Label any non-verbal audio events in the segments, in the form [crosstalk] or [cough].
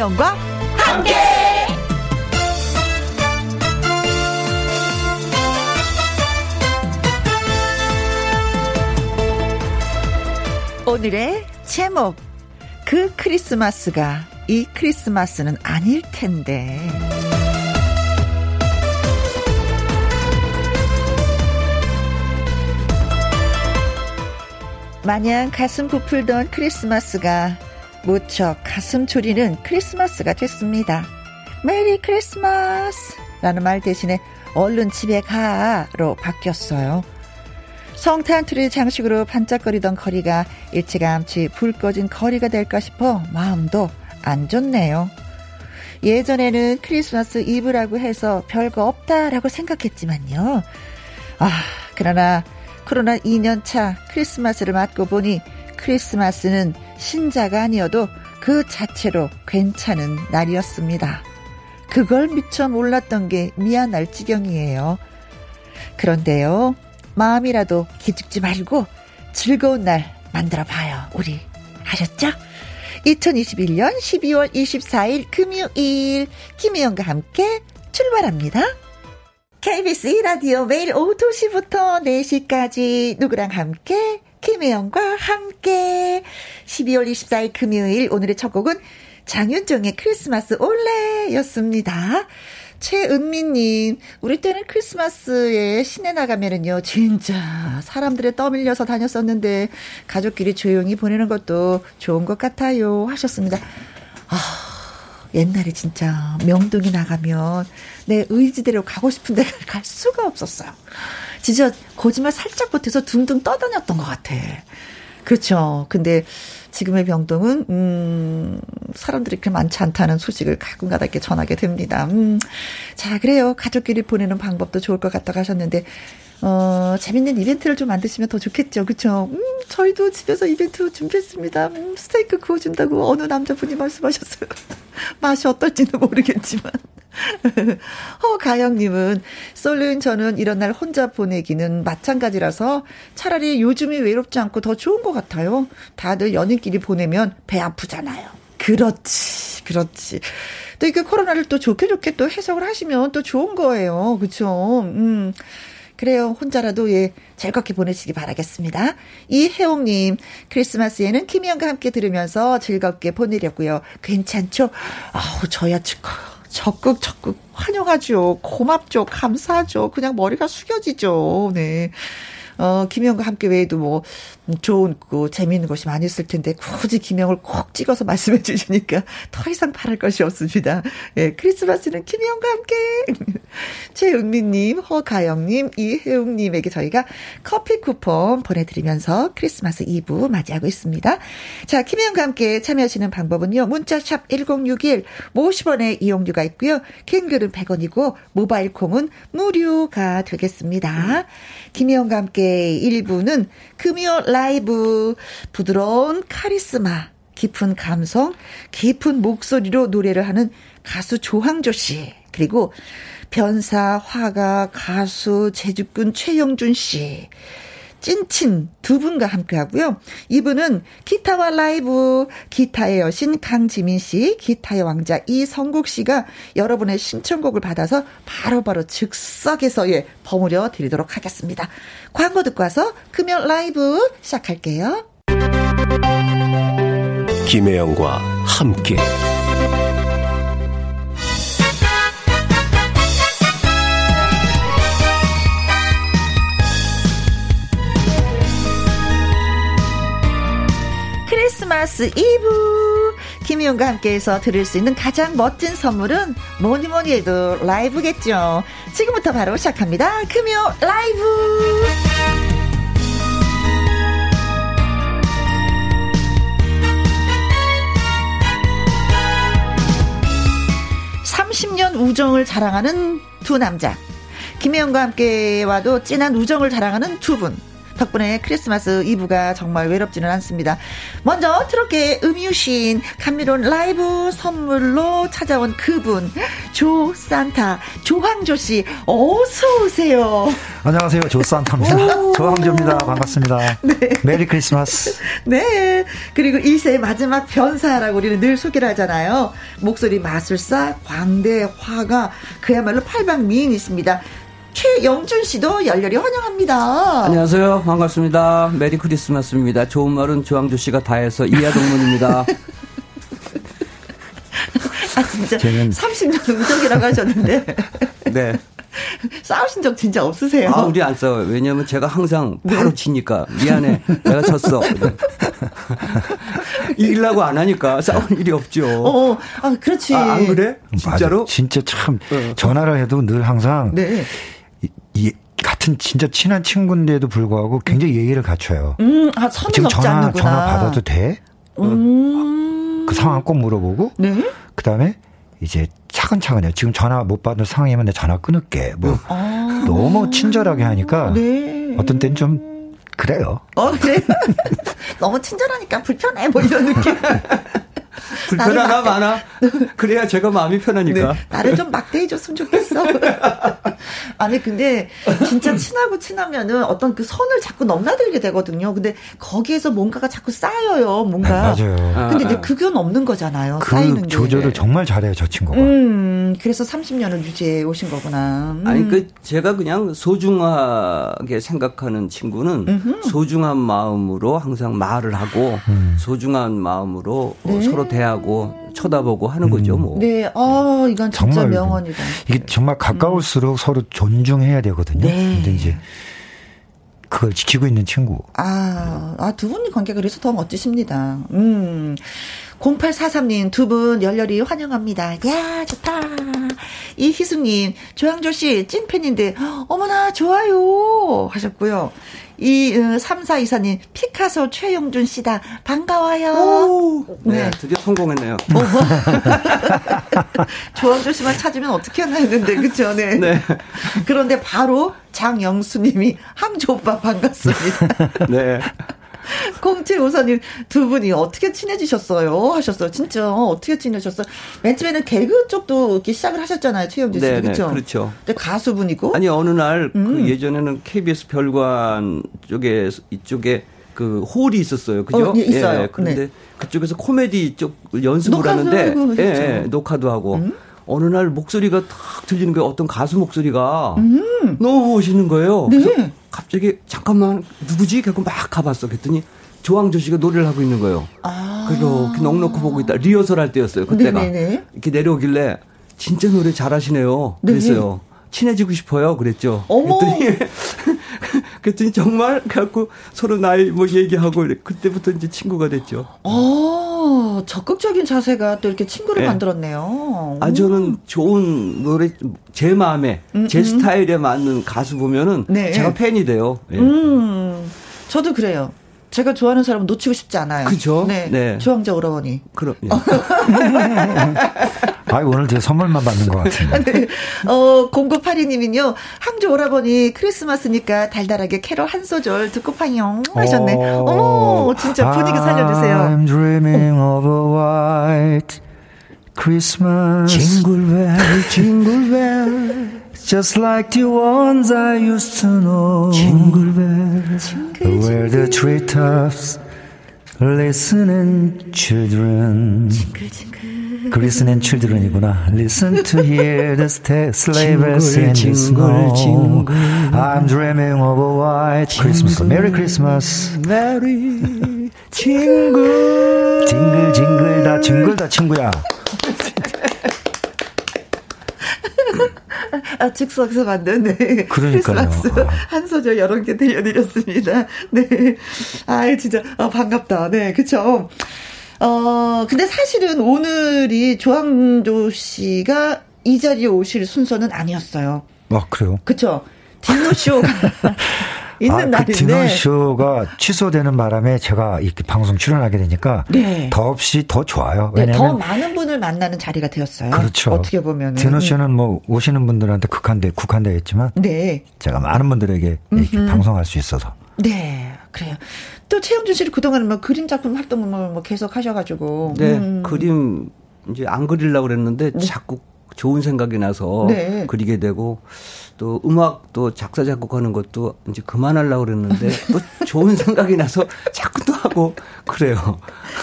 김혜영과 함께. 오늘의 제목 그 크리스마스가 이 크리스마스는 아닐 텐데. 마냥 가슴 부풀던 크리스마스가 무척 가슴 졸이는 크리스마스가 됐습니다. Merry Christmas! 라는 말 대신에 얼른 집에 가로 바뀌었어요. 성탄 트리 장식으로 반짝거리던 거리가 일찌감치 불 꺼진 거리가 될까 싶어 마음도 안 좋네요. 예전에는 크리스마스 이브라고 해서 별거 없다라고 생각했지만요. 아, 그러나 코로나 2년차 크리스마스를 맞고 보니 크리스마스는 신자가 아니어도 그 자체로 괜찮은 날이었습니다. 그걸 미처 몰랐던 게 미안할 지경이에요. 그런데요, 마음이라도 기죽지 말고 즐거운 날 만들어 봐요, 우리. 하셨죠? 2021년 12월 24일 금요일 김혜영과 함께 출발합니다. KBS 1라디오 매일 오후 2시부터 4시까지 누구랑 함께 김혜영과 함께 12월 24일 금요일 오늘의 첫 곡은 장윤정의 크리스마스 올레였습니다. 최은미님, 우리 때는 크리스마스에 시내 나가면은요, 진짜 사람들의 떠밀려서 다녔었는데, 가족끼리 조용히 보내는 것도 좋은 것 같아요. 하셨습니다. 아, 옛날에 진짜 명동에 나가면 내 의지대로 가고 싶은데 갈 수가 없었어요. 진짜 거짓말 살짝 보태서 둥둥 떠다녔던 것 같아. 그렇죠. 근데 지금의 병동은 음 사람들이 그렇게 많지 않다는 소식을 가끔가다 이렇게 전하게 됩니다. 음. 자, 그래요. 가족끼리 보내는 방법도 좋을 것 같다고 하셨는데 어, 재밌는 이벤트를 좀 만드시면 더 좋겠죠. 그쵸? 음, 저희도 집에서 이벤트 준비했습니다. 음, 스테이크 구워준다고 어느 남자분이 말씀하셨어요. [laughs] 맛이 어떨지는 모르겠지만. 허가영님은, 솔로인 저는 이런 날 혼자 보내기는 마찬가지라서 차라리 요즘이 외롭지 않고 더 좋은 것 같아요. 다들 연인끼리 보내면 배 아프잖아요. 그렇지, 그렇지. 또 이게 코로나를 또 좋게 좋게 또 해석을 하시면 또 좋은 거예요. 그쵸? 음. 그래요. 혼자라도 예, 즐겁게 보내시기 바라겠습니다. 이혜옥님, 크리스마스에는 김희영과 함께 들으면서 즐겁게 보내려고요. 괜찮죠? 아우, 저야 적극 적극 환영하죠. 고맙죠. 감사하죠. 그냥 머리가 숙여지죠. 네. 어, 김영과 함께 외에도 뭐, 좋은, 그, 재미있는 것이 많이 있을 텐데, 굳이 김영을 꼭 찍어서 말씀해 주시니까 더 이상 바랄 것이 없습니다. 예, 크리스마스는 김영과 함께! [laughs] 최은미님, 허가영님, 이혜웅님에게 저희가 커피 쿠폰 보내드리면서 크리스마스 2부 맞이하고 있습니다. 자, 김영과 함께 참여하시는 방법은요, 문자샵 1061, 50원의 이용료가 있고요, 킹글은 100원이고, 모바일 콩은 무료가 되겠습니다. 김혜영과 함께 1부는 금요 라 이브. 부드러운 카리스마 깊은 감성 깊은 목소리로 노래를 하는 가수 조항조 씨. 그리고 변사 화가 가수 제주꾼 최영준 씨 찐친 두 분과 함께 하고요. 이분은 기타와 라이브, 기타의 여신 강지민 씨, 기타의 왕자 이성국 씨가 여러분의 신청곡을 받아서 바로바로 바로 즉석에서 예, 버무려 드리도록 하겠습니다. 광고 듣고 와서 금요 라이브 시작할게요. 김혜영과 함께. 크리스마스 이브 김희용과 함께해서 들을 수 있는 가장 멋진 선물은 뭐니 뭐니 해도 라이브겠죠. 지금부터 바로 시작합니다. 금요 라이브. 30년 우정을 자랑하는 두 남자. 김혜영과 함께 와도 진한 우정을 자랑하는 두 분. 덕분에 크리스마스 이브가 정말 외롭지는 않습니다. 먼저 트롯계 음유시인 감미로운 라이브 선물로 찾아온 그분 조 산타 조항조 씨 어서 오세요. 안녕하세요 조 산타입니다. [laughs] 조항조입니다. 반갑습니다. 네. Merry Christmas. 네. 그리고 1세 마지막 변사라고 우리는 늘 소개를 하잖아요. 목소리 마술사 광대 화가 그야말로 팔방 미인이십니다. 최영준 씨도 열렬히 환영합니다. 안녕하세요. 반갑습니다. 메리 크리스마스입니다. 좋은 말은 조항조 씨가 다 해서 이하동문입니다. [laughs] 아, 진짜. 쟤는... 30년 음적이라고 하셨는데. [laughs] 네. 싸우신 적 진짜 없으세요? 아, 우리 안 싸워요. 왜냐면 제가 항상 바로 네. 치니까. 미안해. 내가 졌어. 이기려고 안 하니까 싸울 일이 없죠. 어, 아, 그렇지. 아, 안 그래? 진짜로? 맞아. 진짜 참, 어. 전화를 해도 늘 항상. 네. 이, 이, 같은 진짜 친한 친구인데도 불구하고 굉장히 예의를 갖춰요. 음, 아, 선은 지금 전화, 않는구나. 전화 받아도 돼? 음. 그 상황 꼭 물어보고. 네. 그 다음에 이제 차근차근해요. 지금 전화 못 받는 상황이면 내 전화 끊을게. 뭐 아. 너무 친절하게 하니까 네. 어떤 땐 좀 그래요. 어, 그래? [laughs] 너무 친절하니까 불편해. 뭐 이런 느낌. [laughs] 불편하나 많아. 그래야 제가 마음이 편하니까. 네, 나를 좀 막대해줬으면 좋겠어. [laughs] 아니 근데 진짜 친하고 친하면은 어떤 그 선을 자꾸 넘나들게 되거든요. 근데 거기에서 뭔가가 자꾸 쌓여요. 뭔가. 네, 맞아요. 근데 이제 그건 없는 거잖아요. 그 쌓이는 조절을 게. 정말 잘해요 저 친구가. 음, 그래서 30년을 유지해 오신 거구나. 음. 아니 그 제가 그냥 소중하게 생각하는 친구는 음흠. 소중한 마음으로 항상 말을 하고 음. 소중한 마음으로 네. 서로 대 하고 쳐다보고 하는 거죠, 뭐. 네, 아, 이건 진짜 정말 명언이다. 이게 정말 가까울수록 음. 서로 존중해야 되거든요. 네. 근데 이제 그걸 지키고 있는 친구. 아, 아, 두 분이 관계가 그래서 더 멋지십니다. 음. 0843님 두 분 열렬히 환영합니다. 야, 좋다. 이희숙님, 조양조 씨 찐팬인데, 어머나, 좋아요. 하셨고요. 이, 어, 3424님, 피카소 최영준 씨다. 반가워요. 오, 네. 네. 드디어 성공했네요. [laughs] 조양조 씨만 찾으면 어떻게 하나 했는데, 그쵸? 네. 네. 그런데 바로 장영수님이 항조 오빠 반갑습니다. [laughs] 네. 0754님 두 분이 어떻게 친해지셨어요? 하셨어요. 진짜 어떻게 친해졌어요? 맨 처음에는 개그 쪽도 이렇게 시작을 하셨잖아요. 최영진 씨도 그렇죠? 그렇죠. 근데 가수분이고 아니 어느 날그 음. 예전에는 KBS 별관 쪽에 이쪽에 그 홀이 있었어요. 그죠? 어, 예, 있어요. 예, 그런데 네. 그쪽에서 코미디 쪽 연습을 하는데 그렇죠. 예, 예, 녹화도 하고 음? 어느 날 목소리가 탁 들리는 거예요. 어떤 가수 목소리가 음. 너무 멋있는 거예요. 네. 그래서 갑자기 잠깐만 누구지? 그래고 막 가봤어. 그랬더니 조항조 씨가 노래를 하고 있는 거예요. 아. 그렇게 넉넉히 보고 있다. 리허설 할 때였어요. 그때가 네네네. 이렇게 내려오길래 진짜 노래 잘하시네요. 네. 그랬어요. 네. 친해지고 싶어요. 그랬죠. 어머. 그랬더니 [laughs] 그랬더니 정말 갖고 서로 나이 뭐 얘기하고 그때부터 이제 친구가 됐죠. 어, 적극적인 자세가 또 이렇게 친구를 네. 만들었네요. 아 저는 좋은 노래 제 마음에 음, 제 음. 스타일에 맞는 가수 보면은 네. 제가 팬이 돼요. 네. 음, 저도 그래요. 제가 좋아하는 사람은 놓치고 싶지 않아요. 그죠? 네. 네. 조항자 오라버니. 그럼. 예. 아, 오늘 제 선물만 받는 것 같은데. 네. 어, 0982님은요, 항조 오라버니 크리스마스니까 달달하게 캐롤 한 소절 듣고 파용 하셨네. 어, 어머, 진짜 분위기 살려주세요. I'm dreaming of a white Christmas. 징글벨, 징글벨. Just like the ones I used to know. Jingle bell, jingle, where the treetops listening children. Jingle, jingle. Glistening children이구나. Listen to hear the sleigh bells sing the snow. Jingle. I'm dreaming of a white jingle. Christmas. Merry Christmas. Merry Jingle. 징글 징글 다 징글 다 친구야. 아, 즉석에서 만든, 네. 그러니까요. [laughs] 크리스마스 아. 한 소절 여러 개 들려드렸습니다. [laughs] 네. 아 진짜, 아, 반갑다. 네, 그쵸. 어, 근데 사실은 오늘이 조항조 씨가 이 자리에 오실 순서는 아니었어요. 아, 그래요? 그쵸. 뒷노쇼가 [laughs] 있는 아, 그 날인데. 그 디너쇼가 취소되는 바람에 제가 이렇게 방송 출연하게 되니까 네. 더없이 더 좋아요. 왜냐면 네, 더 많은 분을 만나는 자리가 되었어요. 그렇죠. 어떻게 보면 디너쇼는 뭐 오시는 분들한테 국한돼 국한되어 있지만 네. 제가 많은 분들에게 이렇게. 방송할 수 있어서 네, 그래요. 또 최영준 씨는 그동안 뭐 그림 작품 활동을 뭐 계속 하셔가지고. 네, 음. 그림 이제 안 그리려고 그랬는데 네. 자꾸 좋은 생각이 나서 네. 그리게 되고 또 음악도 작사 작곡하는 것도 이제 그만하려고 그랬는데 또 좋은 생각이 나서 자꾸 또 하고 그래요.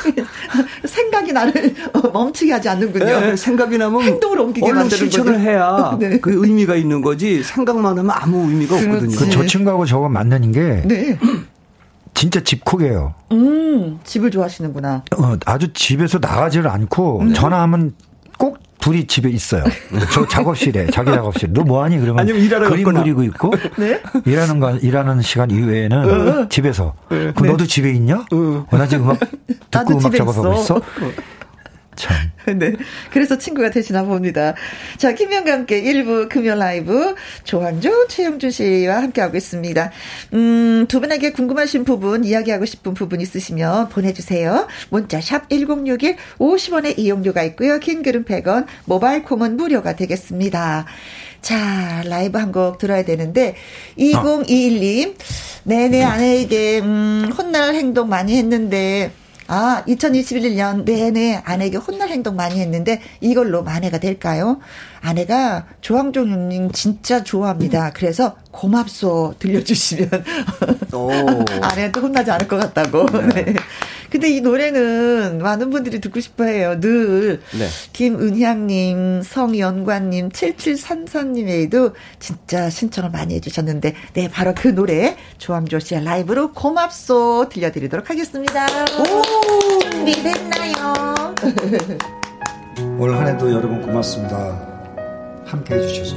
[laughs] 생각이 나를 [laughs] 멈추게 하지 않는군요. 네, 생각이 나면 행동을 옮기게 만드는 실천을 거죠. 해야 [laughs] 네. 그 의미가 있는 거지 생각만 하면 아무 의미가 없거든요. 그 저 친구하고 저거 맞는 게 네. 진짜 집콕이에요. 음, 집을 좋아하시는구나. 어, 아주 집에서 나가지를 않고 네. 전화하면 꼭 둘이 집에 있어요. 저 작업실에 자기 작업실. 너 뭐하니? 그러면 아니면 일하러 그림 갔거나. 그리고 있고 [laughs] 네? 일하는 거 일하는 시간 이외에는 어. 집에서. 네. 그럼 너도 집에 있냐? 어. 어, 나 지금 음악 [laughs] 듣고 음악 작업하고 있어. 참. [laughs] 네. 그래서 친구가 되시나 봅니다. 자, 김명과 함께 1부 금연 라이브 조한조, 최영준 씨와 함께하고 있습니다. 음, 두 분에게 궁금하신 부분, 이야기하고 싶은 부분 있으시면 보내주세요. 문자 샵 1061, 50원의 이용료가 있고요. 긴 글은 100원, 모바일 콩은 무료가 되겠습니다. 자, 라이브 한 곡 들어야 되는데, 2021님, 네네, 아내에게, 음, 혼날 행동 많이 했는데, 아, 2021년 내내 아내에게 혼날 행동 많이 했는데 이걸로 만회가 될까요? 아내가 조항종님 진짜 좋아합니다. 그래서 고맙소 들려주시면 [laughs] 아내한테 혼나지 않을 것 같다고. 네. 네. 근데 이 노래는 많은 분들이 듣고 싶어 해요. 늘. 네. 김은향님, 성연관님, 7733님에도 진짜 신청을 많이 해주셨는데, 네, 바로 그 노래, 조항조 씨의 라이브로 고맙소 들려드리도록 하겠습니다. 오! 준비됐나요? [laughs] 올 한 해도 여러분 고맙습니다. 함께 해주셔서.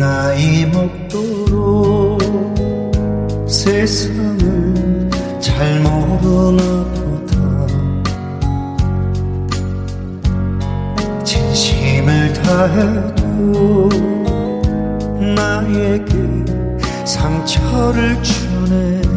나이 먹도록 세상을 잘 모르나 보다 진심을 다해 나에게 상처를 주네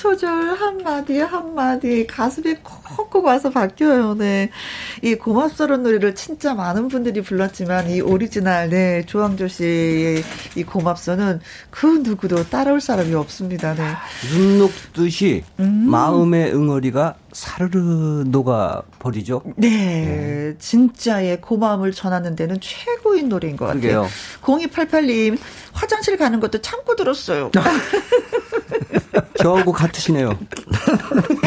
소절 한 한마디 한마디 가슴에 콕콕 와서 박혀요. 네. 이 고맙소란 노래를 진짜 많은 분들이 불렀지만 이 오리지널 네 조항조 씨의 이 고맙소는 그 누구도 따라올 사람이 없습니다. 네. 눈 녹듯이 음. 마음의 응어리가 사르르 녹아 버리죠. 네, 네. 진짜의 고마움을 전하는 데는 최고인 노래인 것 같아요. 그러게요. 0288님 화장실 가는 것도 참고 들었어요. [laughs] 저하고 같으시네요.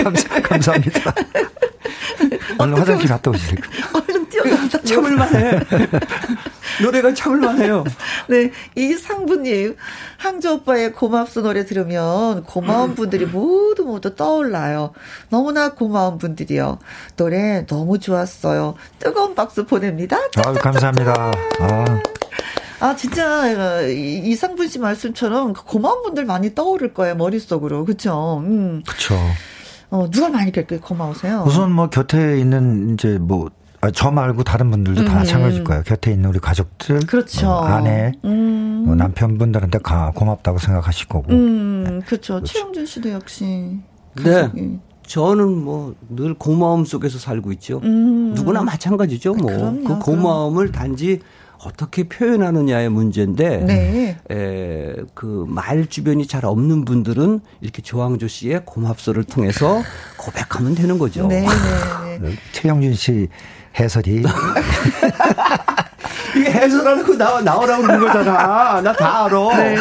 감사, 감사합니다. [laughs] 얼른 화장실 갔다 오시세요. 얼른 뛰어갔다 참을만 해. 노래가 참을만 해요. 네, 이상부님. 항조 오빠의 고맙소 노래 들으면 고마운 분들이 모두 모두 떠올라요. 너무나 고마운 분들이요. 노래 너무 좋았어요. 뜨거운 박수 보냅니다. 아 감사합니다. 아. 아, 진짜, 이상분 씨 말씀처럼 고마운 분들 많이 떠오를 거예요, 머릿속으로. 그쵸? 음. 그쵸. 어, 누가 많이 그렇게 고마우세요? 우선 뭐 곁에 있는 이제 뭐, 아, 저 말고 다른 분들도 음. 다 마찬가지일 거예요. 곁에 있는 우리 가족들, 그렇죠. 어, 아내, 음. 뭐 남편분들한테 가, 고맙다고 생각하실 거고. 음, 네. 그렇죠. 그렇죠. 최영준 씨도 역시. 네. 가족이. 네. 저는 뭐 늘 고마움 속에서 살고 있죠. 음. 누구나 마찬가지죠. 뭐그 고마움을 단지 어떻게 표현하느냐의 문제인데 네. 에, 그 말 주변이 잘 없는 분들은 이렇게 조항조 씨의 고맙소를 통해서 [laughs] 고백하면 되는 거죠. 네, 네, 네. 최영준 씨 해설이 [laughs] 이게 해설하는 나, 나오라고 그러는 거잖아. 나 다 알아. 네.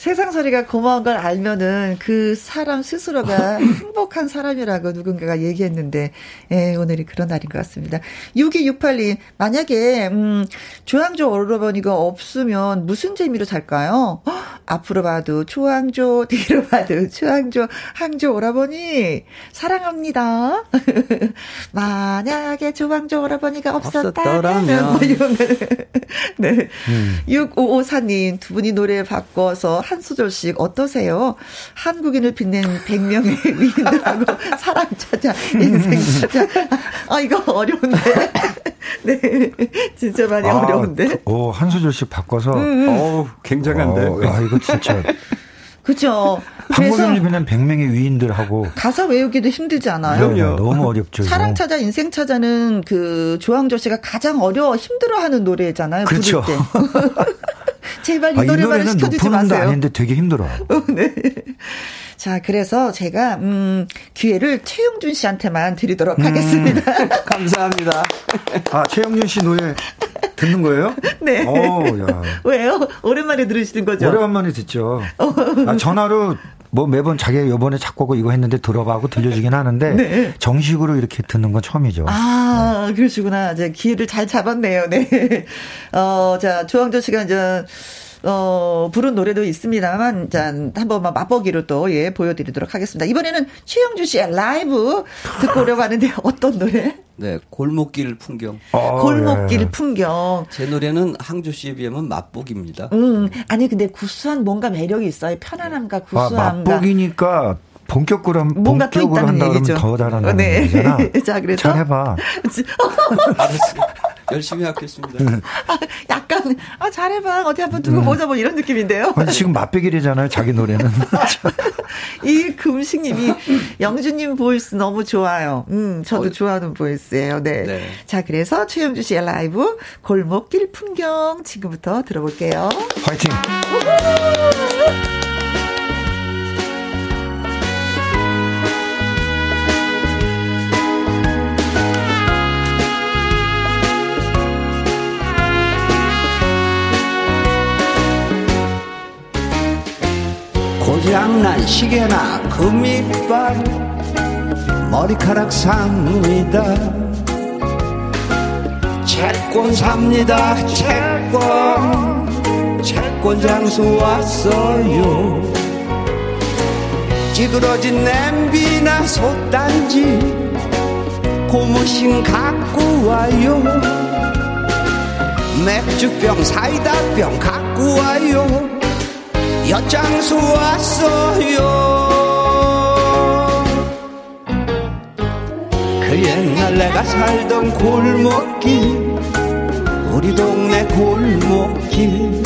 세상소리가 고마운 걸 알면은 그 사람 스스로가 [laughs] 행복한 사람이라고 누군가가 얘기했는데, 예, 오늘이 그런 날인 것 같습니다. 6268님, 만약에, 음, 조항조 오르버니가 없으면 무슨 재미로 살까요? 허, 앞으로 봐도 조항조, 뒤로 봐도 조항조, 항조 오라버니, 사랑합니다. [laughs] 만약에 조항조 오라버니가 없었다면, [laughs] 뭐 이런 네. 음. 6554님, 두 분이 노래 바꿔서 한 소절씩 어떠세요? 한국인을 빛낸 100명의 [laughs] 위인들하고 사랑 찾아, 인생 찾아. 아, 이거 어려운데. [laughs] 네. 진짜 많이 아, 어려운데. 오, 한 소절씩 바꿔서. 음. 어우, 굉장한데. 어, 야, 이거 진짜. 그죠. 한국인을 빛낸 100명의 위인들하고. 가사 외우기도 힘들지 않아요? 네, 너무 어렵죠. 사랑 찾아, 인생 찾아는 그 조항조 씨가 가장 어려워 힘들어하는 노래잖아요. 그렇죠. [laughs] 제발 이 아, 노래만 시켜주지 마세요. 아닌데 되게 힘들어요. [laughs] 네. 자, 그래서 제가 음 기회를 최용준 씨한테만 드리도록 음. 하겠습니다. [laughs] 감사합니다. 아, 최용준 씨 노래 듣는 거예요? [laughs] 네. 오, 야. 왜요? 오랜만에 들으시는 거죠? 오랜만에 듣죠. 아, 전화로 뭐 매번 자기가 요번에 작곡을 이거 했는데 들어가고 들려주긴 하는데 네. 정식으로 이렇게 듣는 건 처음이죠. 아, 네. 그러시구나. 이제 기회를 잘 잡았네요. 네. [laughs] 어, 자, 조항조 씨가 이제 어, 부른 노래도 있습니다만, 자, 한 번만 맛보기로 또, 예, 보여드리도록 하겠습니다. 이번에는 최영주 씨의 라이브 듣고 오려고 하는데, [laughs] 어떤 노래? 네, 골목길 풍경. 어, 골목길 예. 풍경. 제 노래는 항조 씨에 비하면 맛보기입니다. 음, 아니, 근데 구수한 뭔가 매력이 있어요. 편안함과 아, 구수함과. 아, 맛보기니까 본격으로 뭔가 본격으로 한다 그러면 더 잘한다는 네. 거잖아. [laughs] 자, 그래서 잘 해봐. [laughs] 알았어. 열심히 하겠습니다. 아, 약간 아 잘해봐 어디 한번 두고 음. 보자 뭐 이런 느낌인데요. 아니, 지금 맛배기이잖아요 자기 노래는. [laughs] 이 금식님이 영주님 voice 너무 좋아요. 음 저도 어, 좋아하는 voice예요. 네. 네. 자 그래서 최영주 씨의 라이브 골목길 풍경 지금부터 들어볼게요. 화이팅. 고장난 시계나 금이빨 머리카락 삽니다. 채권 삽니다 채권. 채권 장수 왔어요. 찌그러진 냄비나 솥단지 고무신 갖고 와요. 맥주병 사이다병 갖고 와요 엿장수 왔어요. 그 옛날 내가 살던 골목길 우리 동네 골목길.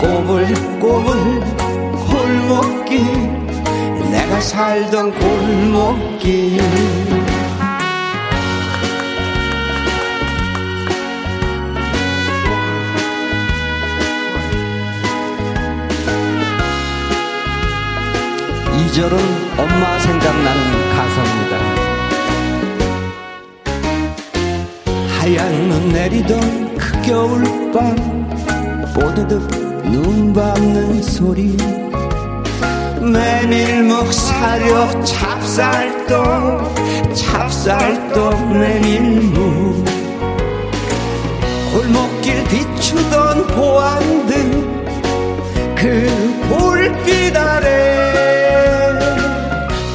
꼬물꼬물 골목길 내가 살던 골목길 이절은 엄마 생각나는 가사입니다. 하얀 눈 내리던 그 겨울밤 뽀드득 눈 밟는 소리. 메밀묵 사료 찹쌀떡 찹쌀떡 메밀묵. 골목길 비추던 보안등 그 볼빛 아래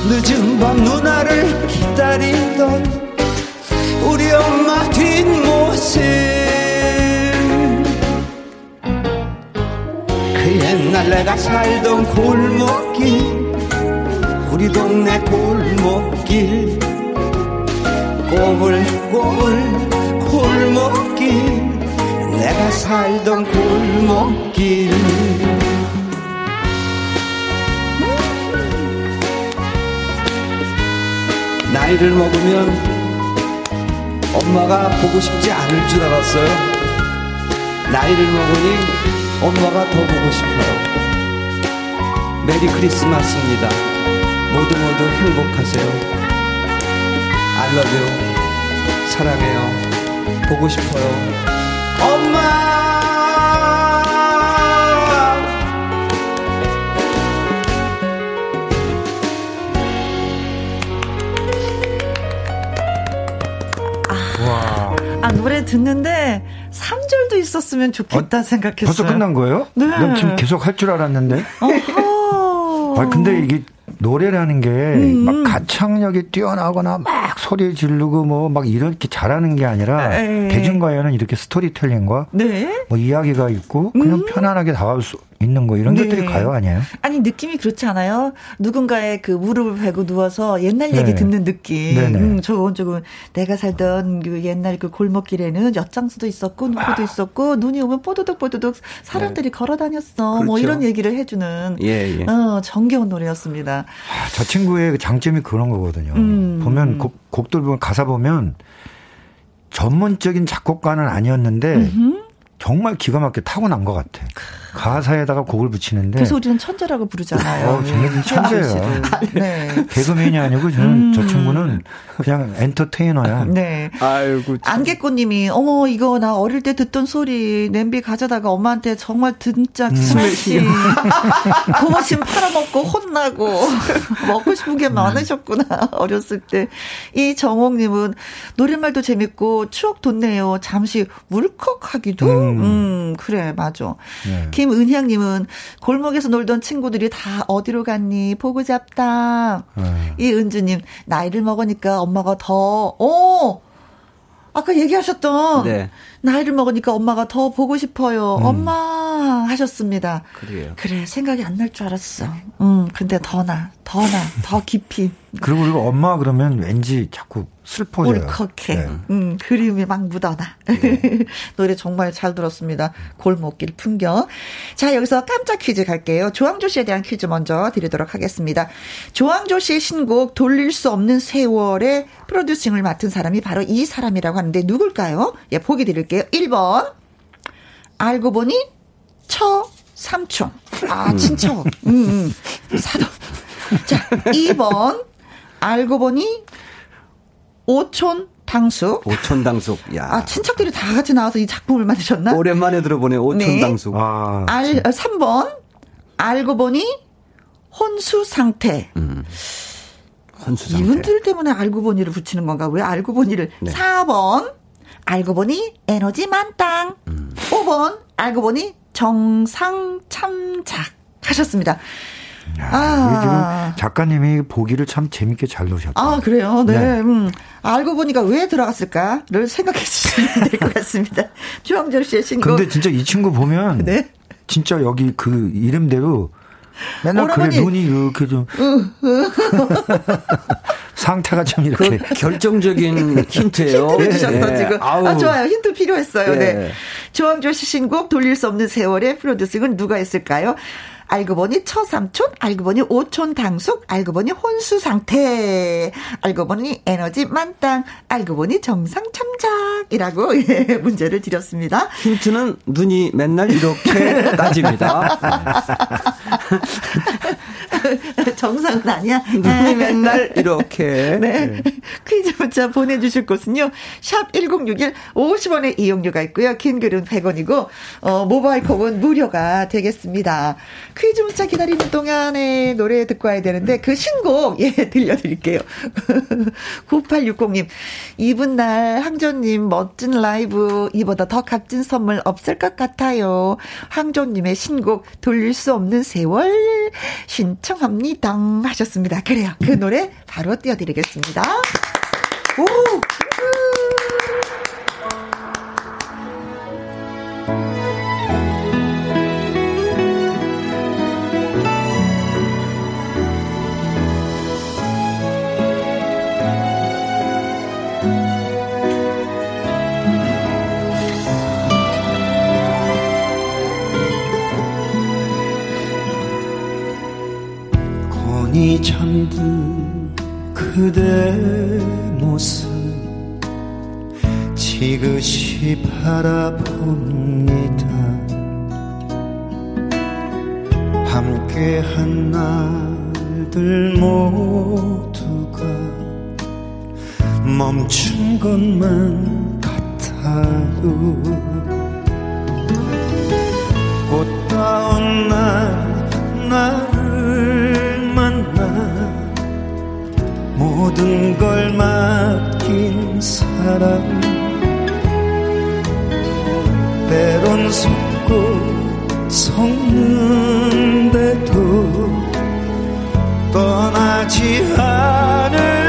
늦은 밤 누나를 기다리던 우리 엄마 뒷모습. 그 옛날 내가 살던 골목길 우리 동네 골목길 꼬불꼬불 골목길 내가 살던 골목길 나이를 먹으면 엄마가 보고 싶지 않을 줄 알았어요. 나이를 먹으니 엄마가 더 보고 싶어요. 메리 크리스마스입니다. 모두 모두 행복하세요. You. 사랑해요. 보고 싶어요. 엄마! 듣는데 3절도 있었으면 좋겠다 어, 생각했어요. 벌써 끝난 거예요? 네. 난 지금 계속 할 줄 알았는데. 아, 근데 이게 노래라는 게막 음. 가창력이 뛰어나거나 막 소리 지르고 뭐 막 이렇게 잘하는 게 아니라 에이. 대중가요는 이렇게 스토리텔링과 네? 뭐 이야기가 있고 그냥 음. 편안하게 다가올 수 있는 거 이런 네. 것들이 가요 아니에요? 아니 느낌이 그렇지 않아요? 누군가의 그 무릎을 베고 누워서 옛날 얘기 네. 듣는 느낌. 네네. 음, 조금 조금 내가 살던 그 옛날 그 골목길에는 엿장수도 있었고 누구도 아. 있었고 눈이 오면 뽀드득 뽀드득 사람들이 네. 걸어 다녔어. 뭐 그렇죠. 뭐 이런 얘기를 해주는 예, 예. 어, 정겨운 노래였습니다. 아, 저 친구의 장점이 그런 거거든요. 음. 보면 곡, 곡들 보면 가사 보면 전문적인 작곡가는 아니었는데. 음흠. 정말 기가 막히게 타고난 것 같아. 가사에다가 곡을 붙이는데. 그래서 우리는 천재라고 부르잖아요. 어, 저는 천재예요. 네. 개그맨이 아니고 저는 음. 저 친구는 그냥 엔터테이너야. 네. 아이고. 안개꽃님이 어머 이거 나 어릴 때 듣던 소리 냄비 가져다가 엄마한테 정말 진짜 스매시 음. [laughs] 고무신 팔아먹고 혼나고 [laughs] 먹고 싶은 게 음. 많으셨구나 [laughs] 어렸을 때. 이 정옥님은 노랫말도 재밌고 추억 돋네요. 잠시 울컥하기도. 음, 음 그래 맞아. 네. 김은향님은 골목에서 놀던 친구들이 다 어디로 갔니? 보고 잡다. 음. 이은주님, 나이를 먹으니까 엄마가 더, 오! 아까 얘기하셨던 네. 나이를 먹으니까 엄마가 더 보고 싶어요. 음. 엄마 하셨습니다. 그래요. 그래 생각이 안 날 줄 알았어. 음 근데 더 나, 더 나, 더 깊이. 그리고 우리가 엄마 그러면 왠지 자꾸 슬퍼져요. 울컥해. 네. 음, 그림이 막 묻어나. 네. [laughs] 노래 정말 잘 들었습니다. 골목길 풍경. 자, 여기서 깜짝 퀴즈 갈게요. 조항조 씨에 대한 퀴즈 먼저 드리도록 하겠습니다. 조항조 씨의 신곡 돌릴 수 없는 세월의 프로듀싱을 맡은 사람이 바로 이 사람이라고 하는데 누굴까요? 예, 보기 드릴게요. 1번. 알고 보니 처 삼촌. 아, 친척. 음, 음. 사돈. 자, 2번. 알고 보니 오촌 당숙. 오촌 당숙. 야. 아, 친척들이 다 같이 나와서 이 작품을 만드셨나? 오랜만에 들어보네. 오촌 네. 당숙. 아, 알 3번. 알고 보니 혼수 상태. 음. 혼수 상태. 이분들 때문에 알고 보니를 붙이는 건가? 왜 알고 보니를? 네. 4번. 알고 보니 에너지 만땅. 음. 5번. 알고 보니 정상 참작 하셨습니다. 아. 지금 작가님이 보기를 참 재밌게 잘 넣으셨다. 아, 그래요? 네. 네. 음. 알고 보니까 왜 들어갔을까를 생각해 주시면 될 것 같습니다. [laughs] 주황절 씨의 신곡. 근데 진짜 이 친구 보면. 네. 진짜 여기 그 이름대로 맨날 그래 눈이 이렇게 좀 상태가 좀 이렇게 그 결정적인 힌트예요. [laughs] 힌트 주셨어 네. 지금. 아우. 아 좋아요. 힌트 필요했어요. 네. 네. 조항조 씨 신곡 돌릴 수 없는 세월의 프로듀싱은 누가 했을까요? 알고 보니 처삼촌, 알고 보니 오촌 당숙, 알고 보니 혼수 상태, 알고 보니 에너지 만땅, 알고 보니 정상 참작이라고 [laughs] 예, 문제를 드렸습니다. 힌트는 눈이 맨날 이렇게 [laughs] 따집니다. [laughs] 정상은 아니야. 눈이 맨날 이렇게. 네. 네. 퀴즈 문자 보내주실 곳은요. 샵 1061, 50원의 이용료가 있고요. 긴 글은 100원이고, 어, 모바일 콩은 무료가 되겠습니다. 퀴즈 문자 기다리는 동안에 노래 듣고 와야 되는데 그 신곡 예 [laughs] 들려드릴게요. [laughs] 9860님 이분 날 항조님 멋진 라이브 이보다 더 값진 선물 없을 것 같아요. 항조님의 신곡 돌릴 수 없는 세월 신청합니다 하셨습니다. 그래요. 그 노래 바로 띄워드리겠습니다. 오. 이 잠든 그대 모습 지그시 바라봅니다. 함께한 날들 모두가 멈춘 것만 같아요 꽃다운 날 나를 만나 모든 걸 맡긴 사람. 때론 속고 속는데도 떠나지 않은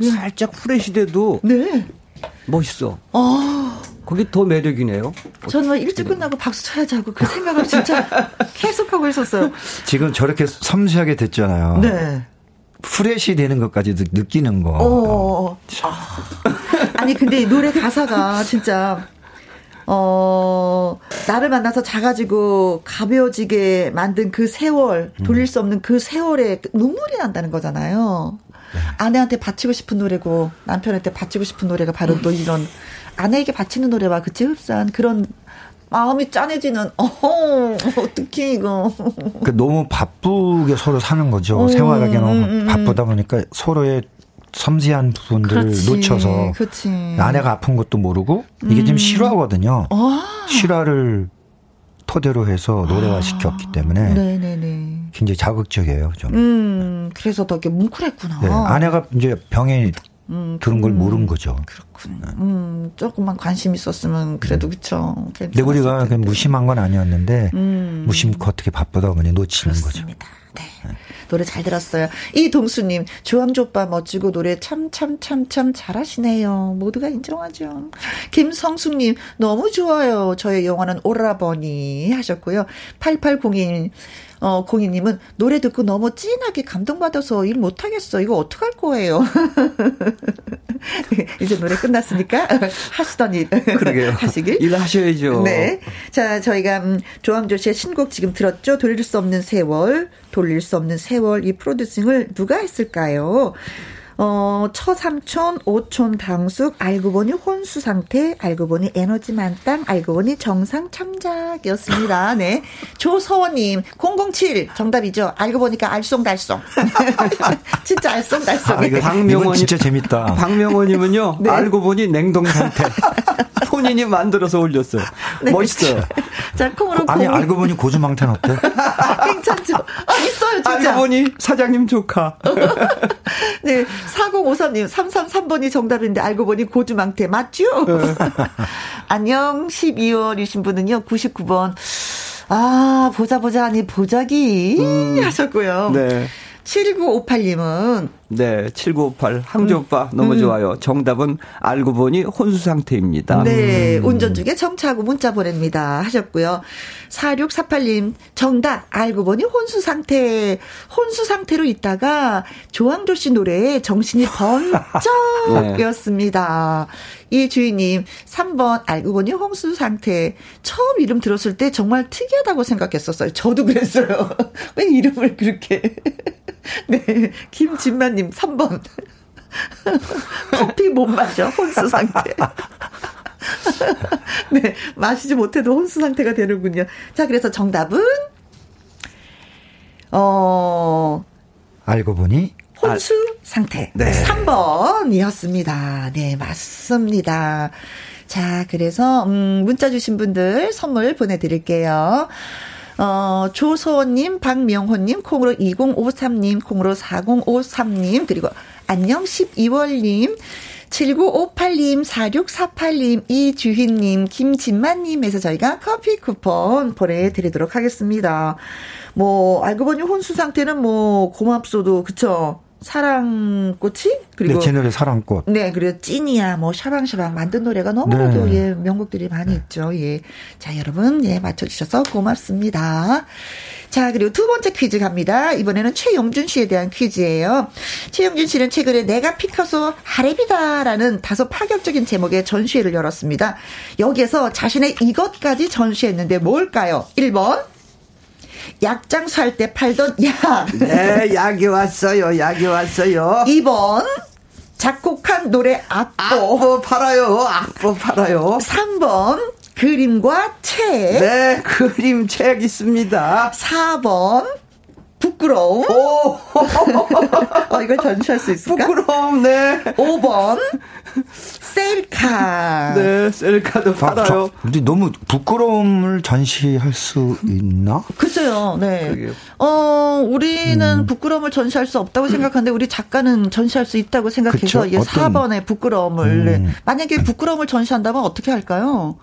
살짝 프레시돼도 네. 멋있어. 아. 그게 더 매력이네요. 저는 뭐 일찍 끝나고 박수 쳐야지 하고 그 생각을 진짜 [laughs] 계속하고 있었어요. 지금 저렇게 섬세하게 됐잖아요. 네. 프레시 되는 것까지도 느끼는 거. 어. 아. 니 근데 노래 가사가 진짜 어, 나를 만나서 작아지고 가벼워지게 만든 그 세월, 돌릴 수 없는 그 세월에 눈물이 난다는 거잖아요. 네. 아내한테 바치고 싶은 노래고 남편한테 바치고 싶은 노래가 바로 또 이런 아내에게 바치는 노래와 그치 흡사한 그런 마음이 짠해지는 [laughs] 어 어떻게 이거 그 너무 바쁘게 서로 사는 거죠 음, 생활하기 너무 음, 음, 음. 바쁘다 보니까 서로의 섬세한 부분들 그렇지, 놓쳐서 그렇지. 아내가 아픈 것도 모르고 이게 지금 음. 실화거든요 아. 실화를 토대로 해서 노래화 아. 시켰기 때문에 네네네. 굉장히 자극적이에요 좀. 음, 그래서 더 이렇게 뭉클했구나. 네, 아내가 이제 병에 음, 들은 걸 음, 모른 거죠. 그렇군. 네. 음, 조금만 관심 있었으면 그래도 네. 그쵸. 근데 우리가 무심한 건 아니었는데 음. 무심코 어떻게 바쁘다 보니 놓치는 그렇습니다. 거죠. 네. 네. 노래 잘 들었어요. 이 동수님, 조항조 오빠 멋지고 노래 참, 참, 참, 참 잘하시네요. 모두가 인정하죠. 김성숙님, 너무 좋아요. 저의 영화는 오라버니 하셨고요. 8802님, 어, 공인님은 노래 듣고 너무 찐하게 감동받아서 일 못하겠어. 이거 어떡할 거예요? [laughs] 이제 노래 끝났으니까 [laughs] 하시던 일. 그러게요. 하시길. 일 하셔야죠. 네. 자, 저희가 음, 조항조 씨의 신곡 지금 들었죠? 돌릴 수 없는 세월, 돌릴 수 없는 세월 이 프로듀싱을 누가 했을까요? 어, 처삼촌, 오촌 당숙, 알고 보니 혼수 상태, 알고 보니 에너지 만땅, 알고 보니 정상 참작이었습니다. 네. 조서원님, 007 정답이죠. 알고 보니까 알쏭달쏭. [laughs] 진짜 알쏭달쏭. 아, 이거 박명원 진짜 재밌다. 박명원님은요, [laughs] 네. 알고 보니 냉동 상태. [laughs] 본인이 만들어서 올렸어요. 네. 멋있어요. 자, 콩으로 아니, 콩. 알고 보니 고주망태는 어때? 괜찮죠? 아, 있어요, 진짜. 알고 보니 사장님 조카. 네. 4053님, 333번이 정답인데 알고 보니 고주망태 맞죠? 네. [laughs] 안녕, 12월이신 분은요, 99번. 아, 보자 보자 아니 보자기 음, 하셨고요. 네. 7958님은 네, 7958 항조 음. 오빠 너무 음. 좋아요. 정답은 알고 보니 혼수 상태입니다. 네, 음. 운전 중에 정차하고 문자 보냅니다 하셨고요. 4648님 정답 알고 보니 혼수 상태 혼수 상태로 있다가 조항조 씨 노래에 정신이 번쩍이었습니다. [laughs] 네. 이 주인님 3번 알고 보니 홍수 상태 처음 이름 들었을 때 정말 특이하다고 생각했었어요. 저도 그랬어요. [laughs] 왜 이름을 그렇게 [laughs] 네, 김진만님 3번. [laughs] 커피 못 마셔, 혼수 상태. [laughs] 네, 마시지 못해도 혼수 상태가 되는군요. 자, 그래서 정답은, 어, 알고 보니, 혼수 상태. 네. 3번이었습니다. 네, 맞습니다. 자, 그래서, 음, 문자 주신 분들 선물 보내드릴게요. 어, 조소원님, 박명호님, 콩으로 2053님, 콩으로 4053님, 그리고 안녕 12월님, 7958님, 4648님, 이주희님, 김진만님에서 저희가 커피 쿠폰 보내드리도록 하겠습니다. 뭐, 알고 보니 혼수 상태는 뭐, 고맙소도, 그쵸? 사랑꽃이 그리고 네, 제 노래 사랑꽃. 네, 그리고 찐이야 뭐 샤방샤방 만든 노래가 너무나도 네. 예 명곡들이 많이 네. 있죠. 예. 자, 여러분 예 맞춰 주셔서 고맙습니다. 자, 그리고 두 번째 퀴즈 갑니다. 이번에는 최용준 씨에 대한 퀴즈예요. 최용준 씨는 최근에 내가 피카소 하랩이다라는 다소 파격적인 제목의 전시회를 열었습니다. 여기에서 자신의 이것까지 전시했는데 뭘까요? 1번 약장수 할때 팔던 약. 네, 약이 왔어요. 약이 왔어요. 2번. 작곡한 노래 악보. 악보 팔아요. 악보 팔아요. 3번. 그림과 책. 네, 그림 책 있습니다. 4번. 부끄러움. 오. [laughs] 어, 이걸 전시할 수 있을까? 부끄러움, 네. 5번. 셀카. 네, 셀카도 팔아요. 근데 너무 부끄러움을 전시할 수 있나? 글쎄요, 네. 그러게요. 어, 우리는 음. 부끄러움을 전시할 수 없다고 생각하는데 우리 작가는 전시할 수 있다고 생각해서 예, 4번의 부끄러움을. 음. 네. 만약에 부끄러움을 전시한다면 어떻게 할까요?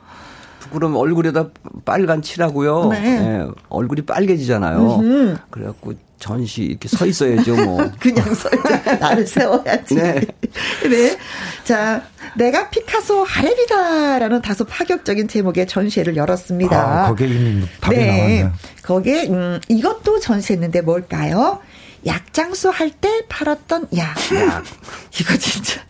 부끄러면 얼굴에다 빨간 칠하고요. 네. 네. 얼굴이 빨개지잖아요. 음흠. 그래갖고 전시 이렇게 서 있어야죠, 뭐. [laughs] 그냥 서 있어. [laughs] 나를 세워야지. 네. 네. 자, 내가 피카소 하렘이다라는 다소 파격적인 제목의 전시회를 열었습니다. 아, 거기에 이미 답이 네. 나왔네요. 거기에, 음, 이것도 전시했는데 뭘까요? 약장수 할 때 팔았던 약. 약. [laughs] 이거 진짜.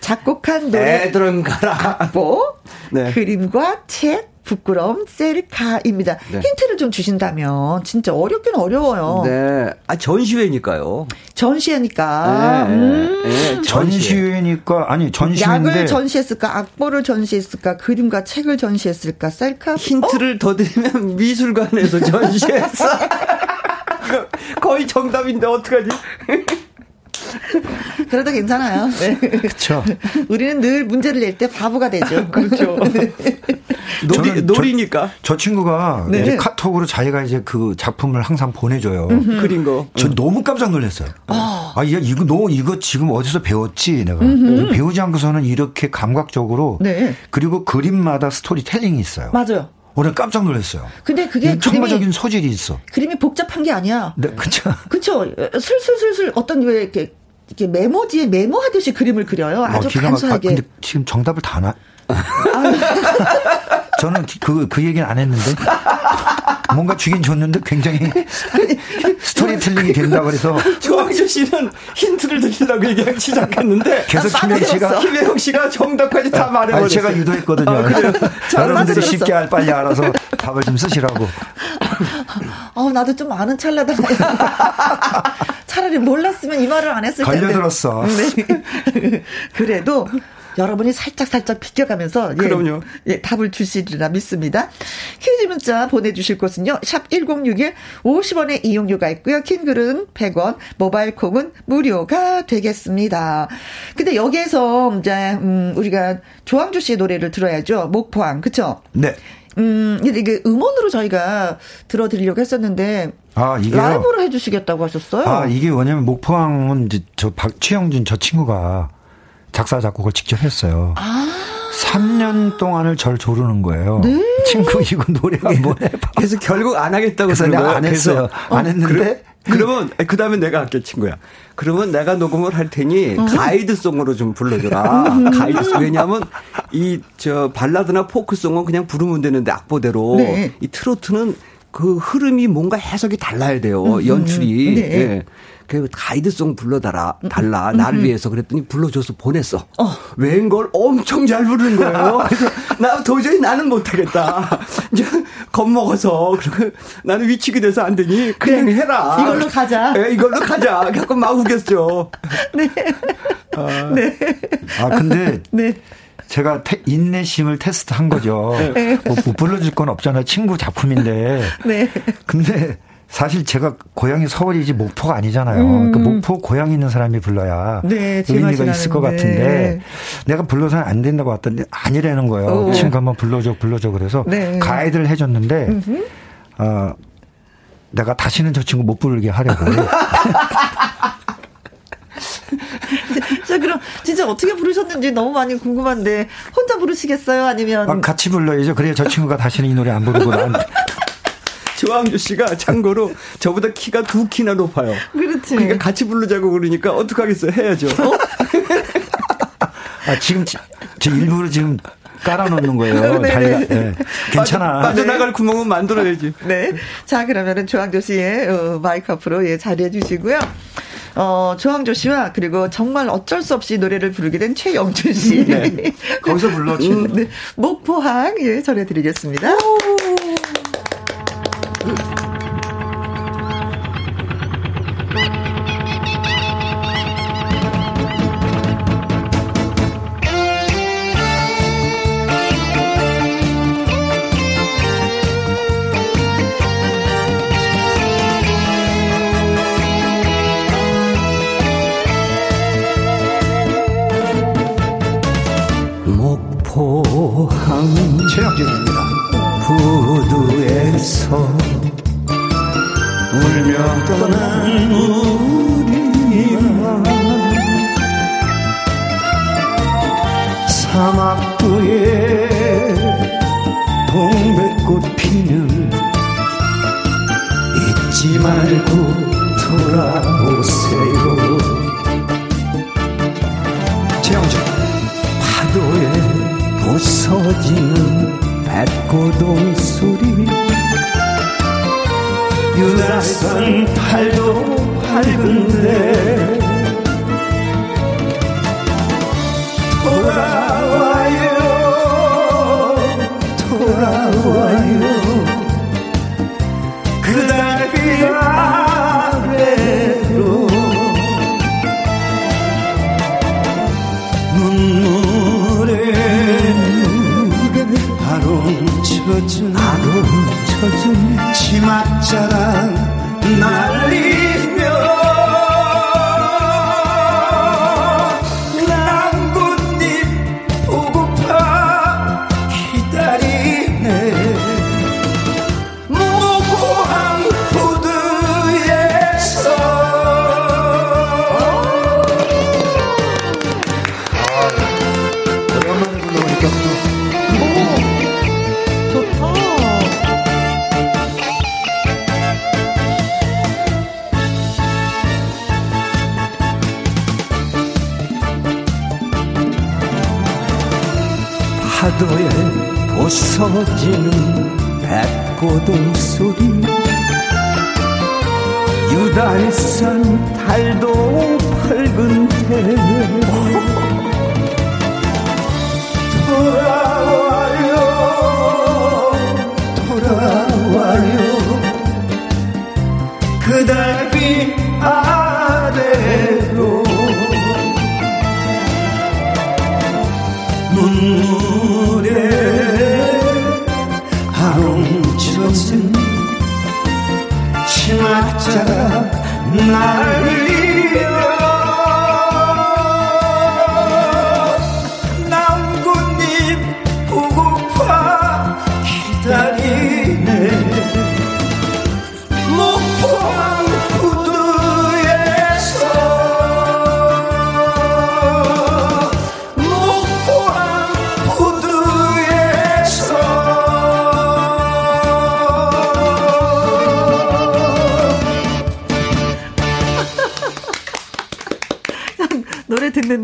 작곡한 노래. 애들은 가라. 악보, 네. 그림과 책, 부끄러움 셀카입니다. 네. 힌트를 좀 주신다면 진짜 어렵긴 어려워요. 네. 아 전시회니까요. 전시회니까. 네. 음. 네. 전시회니까 아니 전시인데 약을 전시했을까? 악보를 전시했을까? 그림과 책을 전시했을까? 셀카 힌트를 어? 더 드리면 미술관에서 전시했어. [laughs] 거의 정답인데 어떡하지? [laughs] 그래도 괜찮아요. 네. 그렇죠. 우리는 늘 문제를 낼 때 바보가 되죠. [laughs] 그렇죠. [laughs] 놀이, 놀이니까. 저, 저 친구가 네. 이제 카톡으로 자기가 이제 그 작품을 항상 보내줘요. 그린 거. 저 음. 너무 깜짝 놀랐어요. 아, 아 야, 이거 너 이거 지금 어디서 배웠지? 내가 음흠. 배우지 않고서는 이렇게 감각적으로 네. 그리고 그림마다 스토리텔링이 있어요. 맞아요. 오늘 깜짝 놀랐어요. 근데 그게 청과적인 소질이 있어. 그림이 복잡한 게 아니야. 네, 그렇죠. 그렇죠. 슬슬슬슬 어떤 왜 이렇게 이렇게 메모지에 메모하듯이 그림을 그려요. 어, 아주 어, 간소하게. 아, 근데 지금 정답을 다 나. [laughs] 저는 그, 그 얘기는 안 했는데. 뭔가 주긴 줬는데 굉장히 스토리텔링이 된다 그래서. 조항조 씨는 힌트를 드리려고 얘기하기 시작했는데. 계속 김영 씨가. 김영 씨가 정답까지 다 말해버렸어요. 제가 유도했거든요. 아, 여러분들이 쉽게 알 빨리 알아서 답을 좀 쓰시라고. 어, 나도 좀 아는 찰나다. [laughs] 차라리 몰랐으면 이 말을 안 했을 텐데. 걸려들었어. 네. [laughs] 그래도 여러분이 살짝 살짝 비껴가면서 예, 그럼요. 예, 답을 주시리라 믿습니다. 퀴즈 문자 보내주실 곳은요. 샵 1061 50원의 이용료가 있고요. 킹글은 100원, 모바일 콩은 무료가 되겠습니다. 근데 여기에서 이제 음, 우리가 조항조 씨의 노래를 들어야죠. 목포항 그쵸? 네. 음, 이게 음원으로 저희가 들어드리려고 했었는데 아, 이게 라이브로 해주시겠다고 하셨어요? 아, 이게 왜냐면 목포항은 이제 저 박치영준 저 친구가 작사 작곡을 직접 했어요. 아. 3년 동안을 절 조르는 거예요. 네. 친구 이거 노래 한번 해봐. 그래서 결국 안 하겠다고 그래서 내가 안 했어요. 어, 안 했는데 그래, 그러면 그 다음에 내가 할게 친구야. 그러면 내가 녹음을 할 테니 어. 가이드송으로 좀 불러줘라. 가이드송 왜냐하면 이 저 발라드나 포크송은 그냥 부르면 되는데 악보대로 네. 이 트로트는 그 흐름이 뭔가 해석이 달라야 돼요. 음, 연출이. 네. 예. 그 가이드송 불러달라 달라 음, 나를 음. 위해서 그랬더니 불러줘서 보냈어. 어. 웬걸 엄청 잘 부르는 거예요. [laughs] 그래서 나 도저히 나는 못하겠다. [laughs] 이제 겁먹어서 나는 위축이 돼서 안 되니 그냥 네. 해라. 이걸로 가자. 네, 이걸로 가자. 갖고 막 우겼죠. [laughs] 네. 아, 네. 아 근데 네. 제가 테, 인내심을 테스트한 거죠. 네. 뭐, 뭐 불러줄 건 없잖아요. 친구 작품인데. 네. 근데 사실 제가 고향이 서울이지 목포가 아니잖아요. 음. 그러니까 목포 고향 있는 사람이 불러야 네, 의미가 있을 것 같은데 내가 불러서는 안 된다고 왔더니 아니라는 거예요. 오. 친구 한번 불러줘 불러줘 그래서 네. 가이드를 해줬는데 음흠. 어, 내가 다시는 저 친구 못 부르게 하려고. [laughs] [laughs] 자, 그럼 진짜 어떻게 부르셨는지 너무 많이 궁금한데 혼자 부르시겠어요? 아니면 아, 같이 불러야죠. 그래야 저 친구가 다시는 이 노래 안 부르고 난 조항조 씨가 참고로 저보다 키가 두 키나 높아요. 그렇지. 그러니까 같이 부르자고 그러니까 어떡하겠어요. 해야죠. 어? 아, 지금 저 일부러 지금 깔아놓는 거예요. [laughs] 네. 자기가. 네. 괜찮아. 빠져, 나갈 구멍은 만들어야지. 네. 자, 그러면은 조항조 씨의 어, 마이크 앞으로 예, 자리해 주시고요. 어, 조항조 씨와 그리고 정말 어쩔 수 없이 노래를 부르게 된 최영준 씨. 네. 거기서 불렀지. 음, [laughs] 네. 목포항, 예, 전해드리겠습니다. 목 포 사막도에 동백꽃 피는 잊지 말고 돌아오세요. 최영준 파도에 부서지는 백고동 소리. 유나산 팔도 밝은데 돌아 돌아와요. 그달 아래로 눈물에 아롱쳐진 아롱쳐진 치맛자랑 날리 서지는 백고동 소리. 유달산 달도 밝은데 돌아와요 돌아와요. 그 달빛 아래로. 눈물에 치맛자가 날리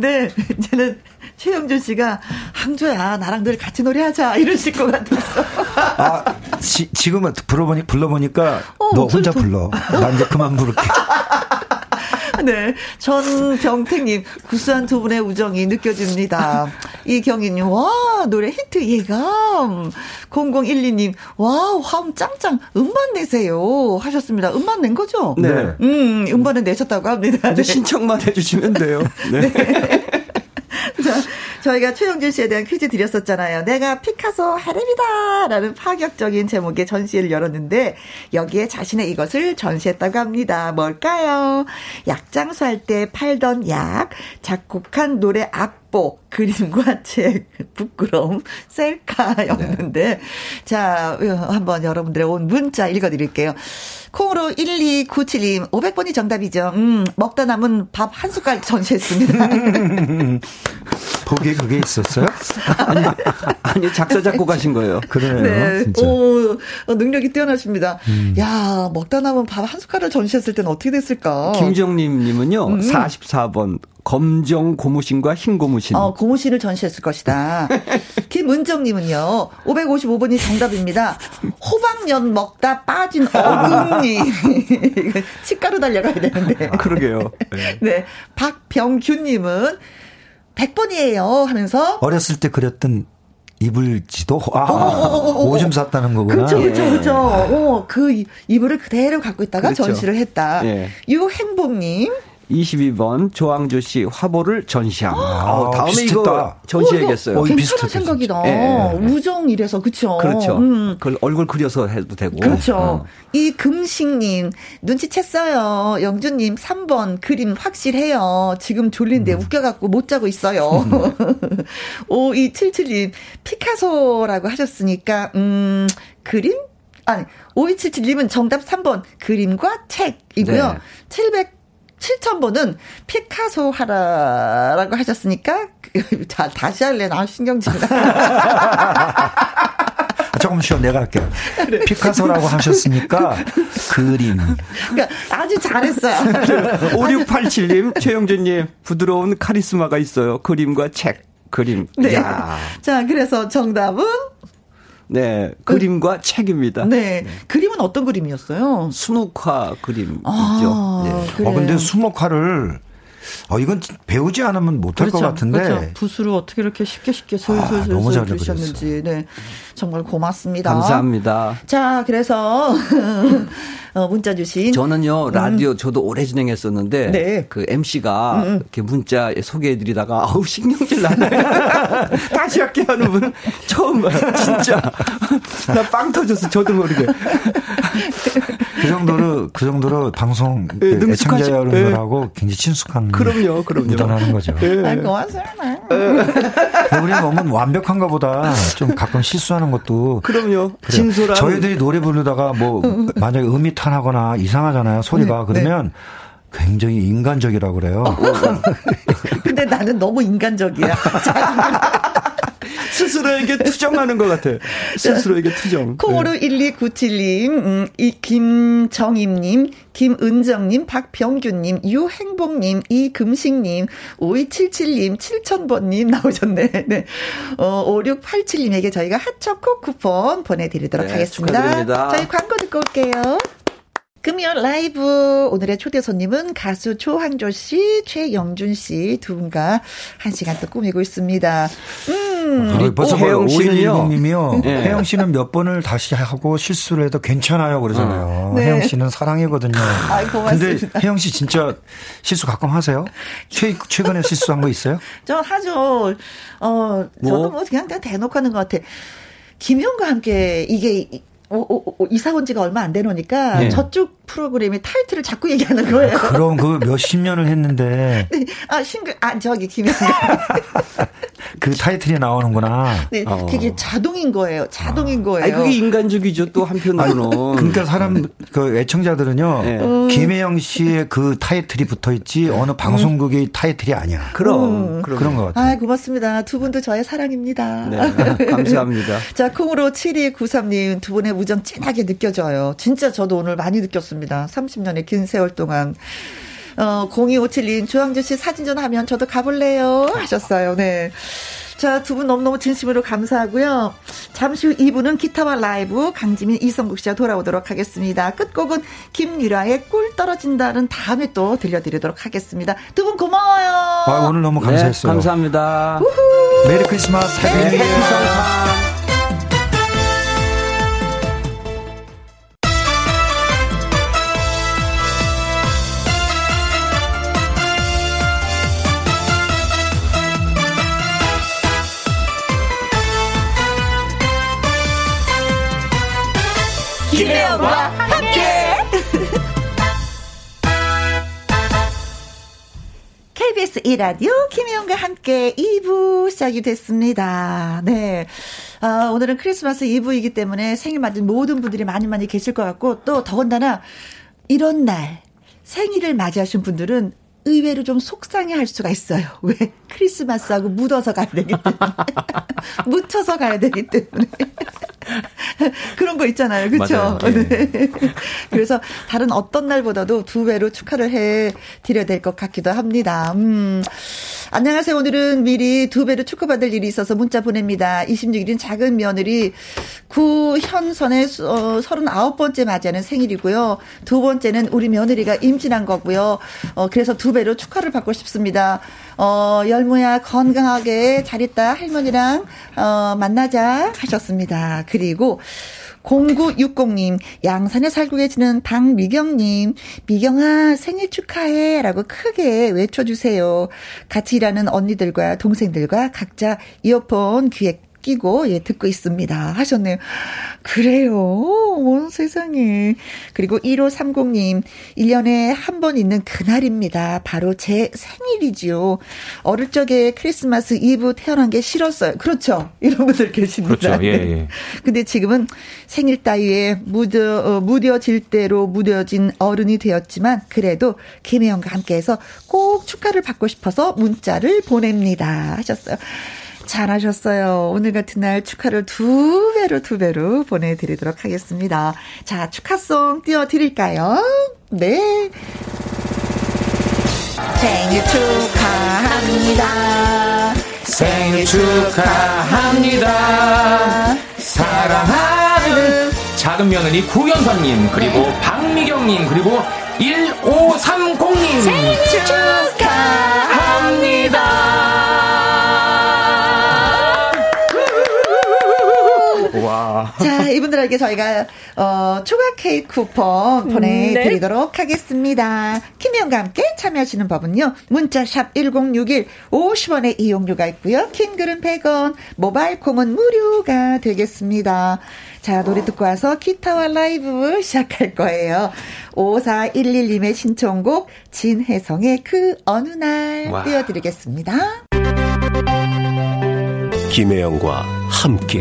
듣는데 이제는 최영준 씨가 항조야 나랑 늘 같이 노래하자 이러실 것 같았어. 아, 지, 지금은 불러보니, 불러보니까 어, 너 혼자 슬퍼. 불러. 나 이제 그만 부를게. [laughs] 네. 전병택님, 구수한 두 분의 우정이 느껴집니다. 이경희님, 와, 노래 히트 예감. 0012님, 와, 화음 짱짱, 음반 내세요. 하셨습니다. 음반 낸 거죠? 네. 음, 음반은 내셨다고 합니다. 네. 신청만 해주시면 돼요. [laughs] 네. [laughs] 자, 저희가 최영준 씨에 대한 퀴즈 드렸었잖아요. 내가 피카소 하렘이다! 라는 파격적인 제목의 전시회를 열었는데, 여기에 자신의 이것을 전시했다고 합니다. 뭘까요? 약장수 할 때 팔던 약, 작곡한 노래 악보, 그림과 [laughs] 책, 부끄러움, 셀카였는데, 자, 한번 여러분들의 온 문자 읽어드릴게요. 콩으로 1297님, 500번이 정답이죠. 음, 먹다 남은 밥 한 숟갈 전시했습니다. [laughs] 보기에 그게 있었어요? 아니, 아니, 작사, 작곡 하신 거예요. 그래요. 네. 진짜. 오, 어, 능력이 뛰어나십니다. 야, 먹다 남은 밥 한 숟갈을 전시했을 때는 어떻게 됐을까? 김정림님은요, 44번, 검정 고무신과 흰 고무신. 어, 고무신을 전시했을 것이다. [laughs] 김은정님은요, 555번이 정답입니다. 호박연 먹다 빠진 [laughs] 어금니. [laughs] 치과로 달려가야 되는데. 아, 그러게요. 네. 네. 박병규님은 100번이에요 하면서. 어렸을 때 그렸던 이불지도 아, 어, 오줌 쌌다는 거구나. 그렇죠, 그렇죠, 그렇죠. 어, 그 이- 이불을 그대로 갖고 있다가 그렇죠. 전시를 했다. 예. 유행복님. 22번 조항조 씨 화보를 전시함. 아, 다음에 비슷했다. 이거 전시해야겠어요. 어, 이거 괜찮은 생각이다. 예. 우정 이래서 그쵸. 그렇죠. 음. 그걸 얼굴 그려서 해도 되고. 그렇죠. 어. 이 금식님 눈치챘어요. 영준님 3번 그림 확실해요. 지금 졸린데 웃겨갖고 못 자고 있어요. [laughs] 5277님 피카소라고 하셨으니까 음 그림 아니 5277님은 정답 3번 그림과 책이고요. 네. 700 7000번은 피카소 하라라고 하셨으니까 [laughs] 자 다시 할래 나 신경질나. 저 조금 쉬어 내가 할게요. 그래. 피카소라고 하셨으니까 그림. 그러니까 아주 잘했어요. [laughs] 5687님, 최영준님, 부드러운 카리스마가 있어요. 그림과 책, 그림. 네. 야. 자, 그래서 정답은? 네, 그림과 그, 책입니다. 네. 네. 그림은 어떤 그림이었어요? 수묵화 그림이죠. 아, 네. 어, 근데 수묵화를 어, 이건 배우지 않으면 못할 그렇죠, 것 같은데. 그렇죠. 붓으로 어떻게 이렇게 쉽게 쉽게 솔솔솔 아, 너무 잘 그리셨는지. 네. 정말 고맙습니다. 감사합니다. 자, 그래서 [laughs] 어, 문자 주신 저는요 음. 라디오 음. 저도 오래 진행했었는데 네. 그 MC가 음, 음. 이렇게 문자 소개해드리다가 아우 신경질 나네. [laughs] 다시 할게 하는 분 처음 봐요. 진짜 [laughs] 나 빵 터졌어 저도 모르게. 그 정도로 그 정도로 방송 네, 그 애청자 여러분들하고 네. 굉장히 친숙한 그럼요, 그럼요. 묻어나는 거죠. 네. 아, 고맙습니다. 우리 너무 완벽한 것보다 좀 가끔 실수하는 것도 그럼요. 진솔한 저희들이 노래 부르다가 뭐 만약에 음이 탄하거나 이상하잖아요 소리가 네, 그러면. 네. 굉장히 인간적이라고 그래요. [laughs] 근데 나는 너무 인간적이야. [laughs] 스스로에게 투정하는 것 같아. 스스로에게 투정. 콩으로 네. 1297님, 음, 이 김정임님, 김은정님, 박병규님, 유행복님, 이금식님, 5277님, 7000번님 나오셨네. [laughs] 네. 어, 5687님에게 저희가 핫초코 쿠폰 보내드리도록 네, 하겠습니다. 축하드립니다. 저희 광고 듣고 올게요. 금연 라이브 오늘의 초대 손님은 가수 조항조 씨, 최영준 씨 두 분과 한 시간 또 꾸미고 있습니다. 음. 아, 벌써 혜영 씨는요. 님이요. [laughs] 네. 혜영 씨는 몇 번을 다시 하고 실수를 해도 괜찮아요 그러잖아요. 어. 네. 혜영 씨는 사랑이거든요. 아, 고맙습니다. 근데 혜영 씨 진짜 실수 가끔 하세요? 최 최근에 실수한 거 있어요? [laughs] 저 하죠. 어, 뭐? 저도 뭐 그냥, 그냥 대놓고 하는 것 같아. 김현과 함께 이게 어, 어, 어, 이사 온 지가 얼마 안 되노니까 네. 저쪽 프로그램의 타이틀을 자꾸 얘기하는 거예요. 아, 그럼 그 몇십 년을 했는데. [laughs] 네. 아, 싱글, 아, 저기, 김현가. [laughs] 그 타이틀이 나오는구나. 네. 어. 그게 자동인 거예요. 자동인 거예요. 아니, 그게 인간적이죠. 또 한편으로는. 그러니까 사람, 그 애청자들은요. 네. 음. 김혜영 씨의 그 타이틀이 붙어 있지 어느 방송국의 음. 타이틀이 아니야. 그럼. 음. 그런 것 같아요. 아, 고맙습니다. 두 분도 저의 사랑입니다. 네. 감사합니다. [laughs] 자, 콩으로 7293님 두 분의 우정 진하게 느껴져요. 진짜 저도 오늘 많이 느꼈습니다. 30년의 긴 세월 동안. 어, 0257님, 조항주 씨 사진전 하면 저도 가볼래요? 하셨어요. 네. 자, 두 분 너무너무 진심으로 감사하고요. 잠시 후 2부는 기타와 라이브 강지민 이성국 씨와 돌아오도록 하겠습니다. 끝곡은 김유라의 꿀 떨어진다는 다음에 또 들려드리도록 하겠습니다. 두 분 고마워요. 아, 오늘 너무 감사했어요. 네, 감사합니다. 우후. 메리 크리스마스. 해피 크리스마스. 김혜영과 함께. KBS 1라디오 김혜영과 함께 2부 시작이 됐습니다. 네. 아, 오늘은 크리스마스 2부이기 때문에 생일 맞은 모든 분들이 많이 많이 계실 것 같고 또 더군다나 이런 날 생일을 맞이하신 분들은 의외로 좀 속상해 할 수가 있어요. [laughs] 왜? 크리스마스하고 묻어서 가야 되기 때문에. [laughs] 묻혀서 가야 되기 때문에. [laughs] 그런 거 있잖아요. 그렇죠? 네. 그래서 다른 어떤 날보다도 두 배로 축하를 해 드려야 될 것 같기도 합니다. 음. 안녕하세요. 오늘은 미리 두 배로 축하받을 일이 있어서 문자 보냅니다. 26일인 작은 며느리 구현선의 어, 39번째 맞이하는 생일이고요. 두 번째는 우리 며느리가 임신한 거고요. 어, 그래서 두 배로 축하를 받고 싶습니다. 어, 열무야 건강하게 잘 있다 할머니랑 어, 만나자 하셨습니다. 그리고 0960님, 양산에 살고 계시는 박미경님, 미경아 생일 축하해 라고 크게 외쳐주세요. 같이 일하는 언니들과 동생들과 각자 이어폰 귀에 끼고 예 듣고 있습니다 하셨네요. 그래요. 어, 세상에. 그리고 1530님 1년에 한 번 있는 그날입니다. 바로 제 생일이지요. 어릴 적에 크리스마스 이브 태어난 게 싫었어요. 그렇죠. 이런 분들 계십니다. 그렇죠. 예, 예. [laughs] 근데 지금은 생일 따위에 무뎌 어, 무뎌질 대로 무뎌진 어른이 되었지만 그래도 김혜영과 함께해서 꼭 축하를 받고 싶어서 문자를 보냅니다. 하셨어요. 잘하셨어요. 오늘 같은 날 축하를 두 배로 두 배로 보내드리도록 하겠습니다. 자, 축하송 띄워드릴까요? 네. 생일 축하합니다. 생일 축하합니다. 사랑하는 작은 며느리 구연선님, 그리고 네. 박미경님, 그리고 1530님. 생일 축하합니다. 와. [laughs] 자, 이분들에게 저희가, 어, 초과 케이크 쿠폰 보내드리도록 음, 네. 하겠습니다. 김혜영과 함께 참여하시는 법은요. 문자샵 1061 50원의 이용료가 있고요. 킹글은 100원, 모바일 콩은 무료가 되겠습니다. 자, 노래 듣고 와서 기타와 라이브 시작할 거예요. 5411님의 신청곡 진혜성의 그 어느 날 와. 띄워드리겠습니다. 김혜영과 함께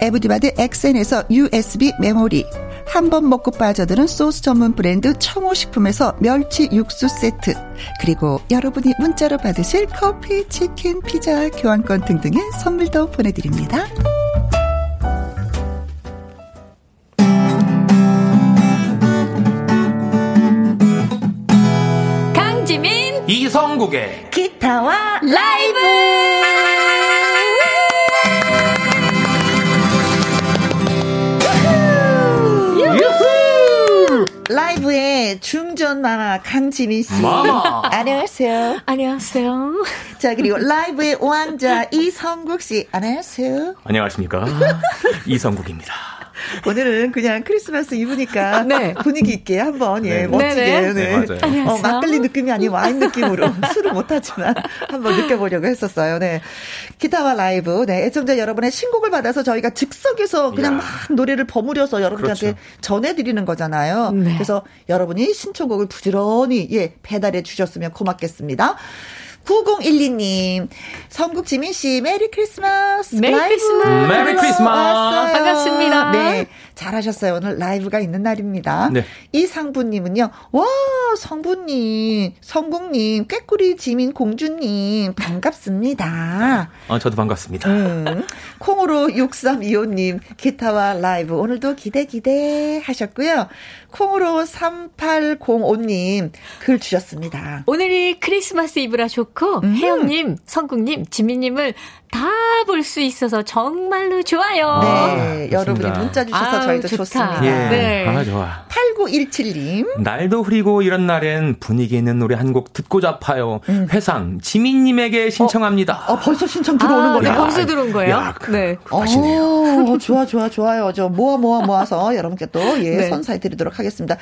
에브디바드 엑센에서 USB 메모리. 한 번 먹고 빠져드는 소스 전문 브랜드 청호식품에서 멸치 육수 세트. 그리고 여러분이 문자로 받으실 커피, 치킨, 피자, 교환권 등등의 선물도 보내드립니다. 강지민 이성국의 기타와 라이 중전 마마 강지민 씨. 마마. [laughs] 안녕하세요. 안녕하세요. 자, 그리고 라이브의 왕자 이성국 씨. 안녕하세요. 안녕하십니까. 이성국입니다. [laughs] 오늘은 그냥 크리스마스 이브니까 [laughs] 네. 분위기 있게 한번 예 네. 멋지게 네, 네. 네 어, 막걸리 느낌이 아닌 와인 느낌으로 [laughs] 술을 못하지만 한번 느껴보려고 했었어요. 네 기타와 라이브 네 애청자 여러분의 신곡을 받아서 저희가 즉석에서 그냥 야. 막 노래를 버무려서 여러분들한테 그렇죠. 전해드리는 거잖아요. 네. 그래서 여러분이 신청곡을 부지런히 예 배달해 주셨으면 고맙겠습니다. 9012님, 성국 지민 씨, Merry Christmas. Merry Christmas. Merry Christmas. 반갑습니다. 네. 잘하셨어요. 오늘 라이브가 있는 날입니다. 네. 이상부님은요, 와, 성부님, 성국님, 꾀꼬리 지민 공주님, 반갑습니다. 어, 저도 반갑습니다. 음, 콩으로 6325님, 기타와 라이브, 오늘도 기대 기대 하셨고요. 콩으로 3805님, 글 주셨습니다. 오늘이 크리스마스 이브라 좋고, 음. 혜영님, 성국님, 지민님을 다 볼 수 있어서 정말로 좋아요. 네, 아, 여러분이 문자 주셔서 아유, 저희도 좋다. 좋습니다. 예, 네. 아, 좋아. 8917님. 날도 흐리고 이런 날엔 분위기 있는 노래 한 곡 듣고 잡아요. 음. 회상 지민님에게 신청합니다. 어, 어 벌써 신청 들어오는 아, 거네요. 네, 벌써 들어온 거예요? 야, 그, 네. 하시네요. 어, 좋아, 좋아, 좋아요. 저 모아, 모아, 모아서 여러분께 또, 예, [laughs] 네. 선사해 드리도록 하겠습니다.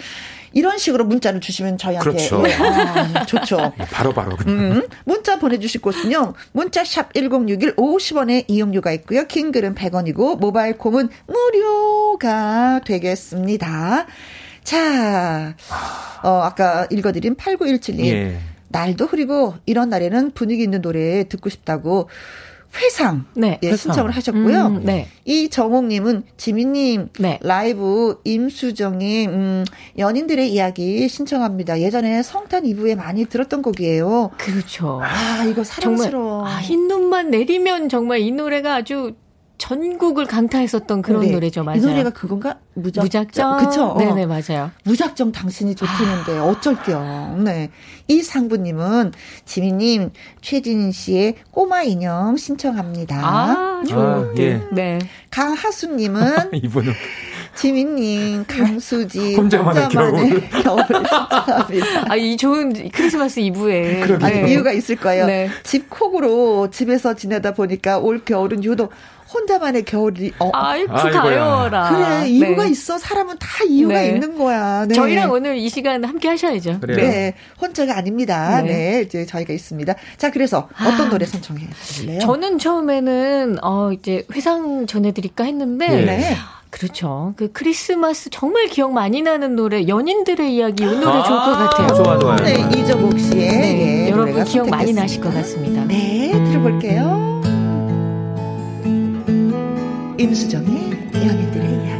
이런 식으로 문자를 주시면 저희한테 그렇죠. 예, 아, 좋죠. [laughs] 바로 바로. 음, 문자 보내주실 곳은요. 문자 샵 #1061 50원의 이용료가 있고요. 킹글은 100원이고 모바일 콩은 무료가 되겠습니다. 자, 어, 아까 읽어드린 8917님. 예. 날도 흐리고 이런 날에는 분위기 있는 노래 듣고 싶다고 회상, 네, 예, 회상. 신청을 하셨고요. 음, 네. 이 정옥님은 지민님 네. 라이브 임수정의 음, 연인들의 이야기 신청합니다. 예전에 성탄 이브에 많이 들었던 곡이에요. 그렇죠. 아 이거 사랑스러워. 정말, 아, 흰 눈만 내리면 정말 이 노래가 아주 전국을 강타했었던 그런 네. 노래죠, 맞아요. 이 노래가 그건가? 무작... 무작정. 그쵸? 네네, 맞아요. 무작정 당신이 좋다는데 아. 어쩔게요. 네. 이 상부님은 지민님, 최진인 씨의 꼬마 인형 신청합니다. 아, 좋은 아, 예. 네. 강하수님은 [laughs] 이분은 지민님, 강수지, 혼자만의, 혼자만의 겨울. 겨울. 아, 이 좋은 크리스마스 이브에. 아니, 네. 이유가 있을 거예요. 네. 집 콕으로 집에서 지내다 보니까 올 겨울은 유독 혼자만의 겨울이 어. 아이쿠 가요라. 그래 이유가 네. 있어. 사람은 다 이유가 네. 있는 거야. 네. 저희랑 오늘 이 시간 함께 하셔야죠. 그래요. 네, 혼자가 아닙니다. 네. 네. 이제 저희가 있습니다. 자, 그래서 어떤 아, 노래 선정해 주실래요? 저는 처음에는 어 이제 회상 전해드릴까 했는데. 네. 그렇죠. 그 크리스마스 정말 기억 많이 나는 노래 연인들의 이야기 이 노래 아~ 좋을 것 같아요. 좋아 좋아요. 네, 이정옥 씨의 네, 예, 여러분 기억 많이 나실 것 같습니다. 네, 들어볼게요. 임수정의 연인들의 이야기.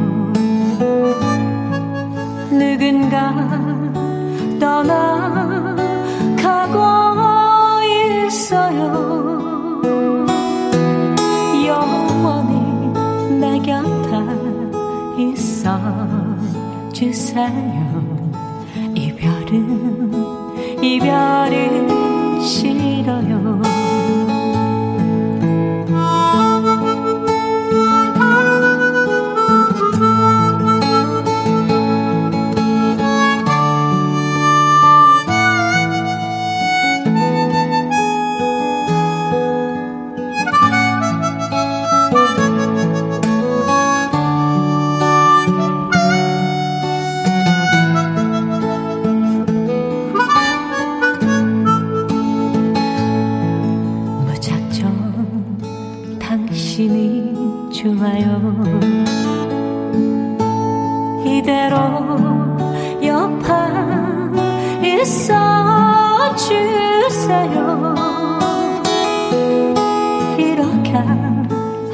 누군가 떠나가고 있어요. 영원히 내 곁에 있어 주세요. 이별은 이별은 시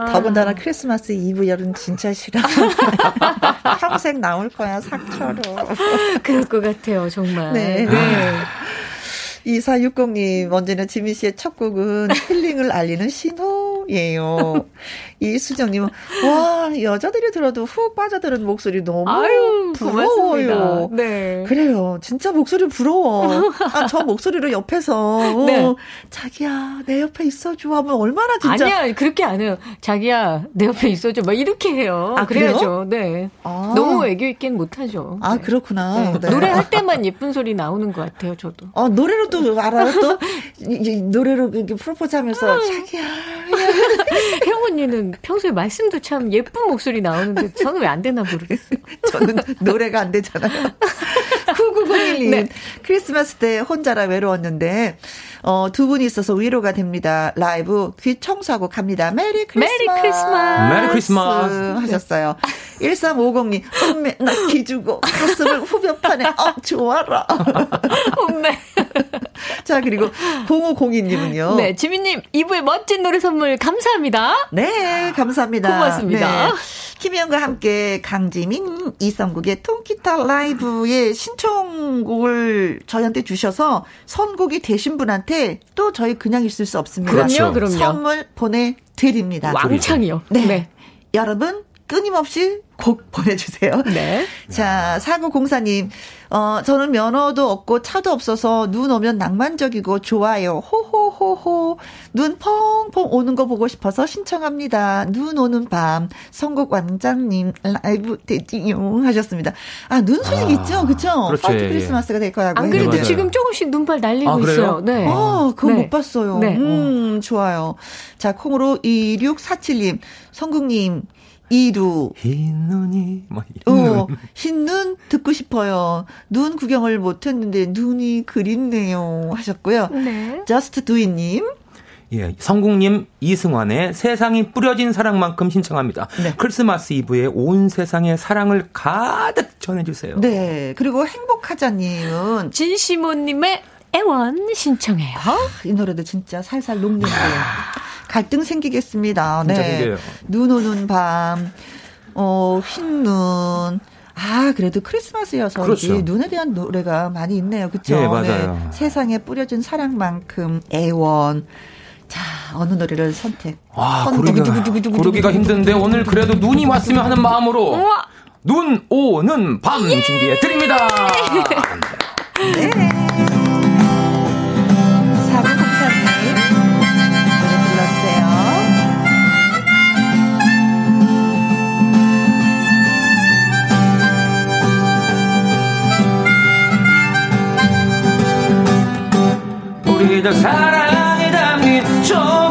아. 더군다나 크리스마스 이브 열은 진짜 싫어. [laughs] 평생 나올 거야, 상처로. [laughs] 그럴 것 같아요, 정말. 네. 네. 2460님, 언제나 지민 씨의 첫 곡은 힐링을 알리는 신호 예요. 이 수정님은, 와, 여자들이 들어도 훅 빠져드는 목소리 너무 아유, 부러워요. 네. 그래요. 진짜 목소리 부러워. 아, 저 목소리로 옆에서, 네. 어, 자기야, 내 옆에 있어줘 하면 얼마나 진짜. 아니야, 그렇게 안 해요. 자기야, 내 옆에 있어줘. 막 이렇게 해요. 아, 그래야죠. 네. 아. 너무 애교 있긴 못하죠. 아, 네. 그렇구나. 네. 네. 노래할 때만 예쁜 소리 나오는 것 같아요, 저도. 아, 노래로도 알아요, 또? [laughs] 노래로 이렇게 프로포즈 하면서, 아. 자기야. [laughs] 형 언니는 평소에 말씀도 참 예쁜 목소리 나오는데 저는 왜 안 되나 모르겠어요. [laughs] 저는 노래가 안 되잖아요. [laughs] 9901님. 네. 크리스마스 때 혼자라 외로웠는데, 어, 두 분이 있어서 위로가 됩니다. 라이브 귀 청소하고 갑니다. Merry Christmas. Merry Christmas. Merry Christmas. 하셨어요. 1350님, 엄매, 나 기 주고, 가슴을 후벼판에, 어, 좋아라. 엄매. 자, 그리고 0502님은요. 네, 지민님, 2부의 멋진 노래 선물 감사합니다. 네, 감사합니다. 고맙습니다. 네. 김희영과 함께 강지민, 이성국의 통기타 라이브의 신청곡을 저희한테 주셔서 선곡이 되신 분한테 또 저희 그냥 있을 수 없습니다. 그럼요, 그럼요. 선물 보내드립니다. 왕창이요. 네. 네. 여러분, 끊임없이 곡 [laughs] 보내주세요. 네. 자, 사고공사님, 어, 저는 면허도 없고 차도 없어서 눈 오면 낭만적이고 좋아요. 호호호호. 눈 펑펑 오는 거 보고 싶어서 신청합니다. 눈 오는 밤. 선곡 왕장님 라이브 되지요 하셨습니다. 아, 눈 소식 아, 있죠? 그쵸? 그렇죠. White Christmas가 될 거라고. 안 그래도 네, 지금 조금씩 눈발 날리고 아, 있어요. 네. 아, 그거 네. 못 봤어요. 네. 음, 좋아요. 자, 콩으로 2647님, 성국님, 이루. 흰 눈이, 뭐, 흰 어, 흰눈 듣고 싶어요. 눈 구경을 못 했는데 눈이 그립네요. 하셨고요. 네. 저스트 두이님. 예, 성국님 이승환의 세상이 뿌려진 사랑만큼 신청합니다. 네. 크리스마스 이브에 온 세상에 사랑을 가득 전해주세요. 네. 그리고 행복하자님은 진시모님의 애원 신청해요. 아, 이 노래도 진짜 살살 녹는데요. 갈등 생기겠습니다. 네. 눈 오는 밤, 어, 흰 눈. 아, 그래도 크리스마스여서 그렇죠. 눈에 대한 노래가 많이 있네요. 그렇죠? 네, 맞아요. 네. 세상에 뿌려진 사랑만큼 애원. 자, 어느 노래를 선택? 와, 고르기가, 고르기가 힘든데 오늘 그래도 눈이 왔으면 하는 마음으로 우와. 눈 오는 밤 예! 준비해 드립니다. 네. 우리들 사랑이 담긴 조그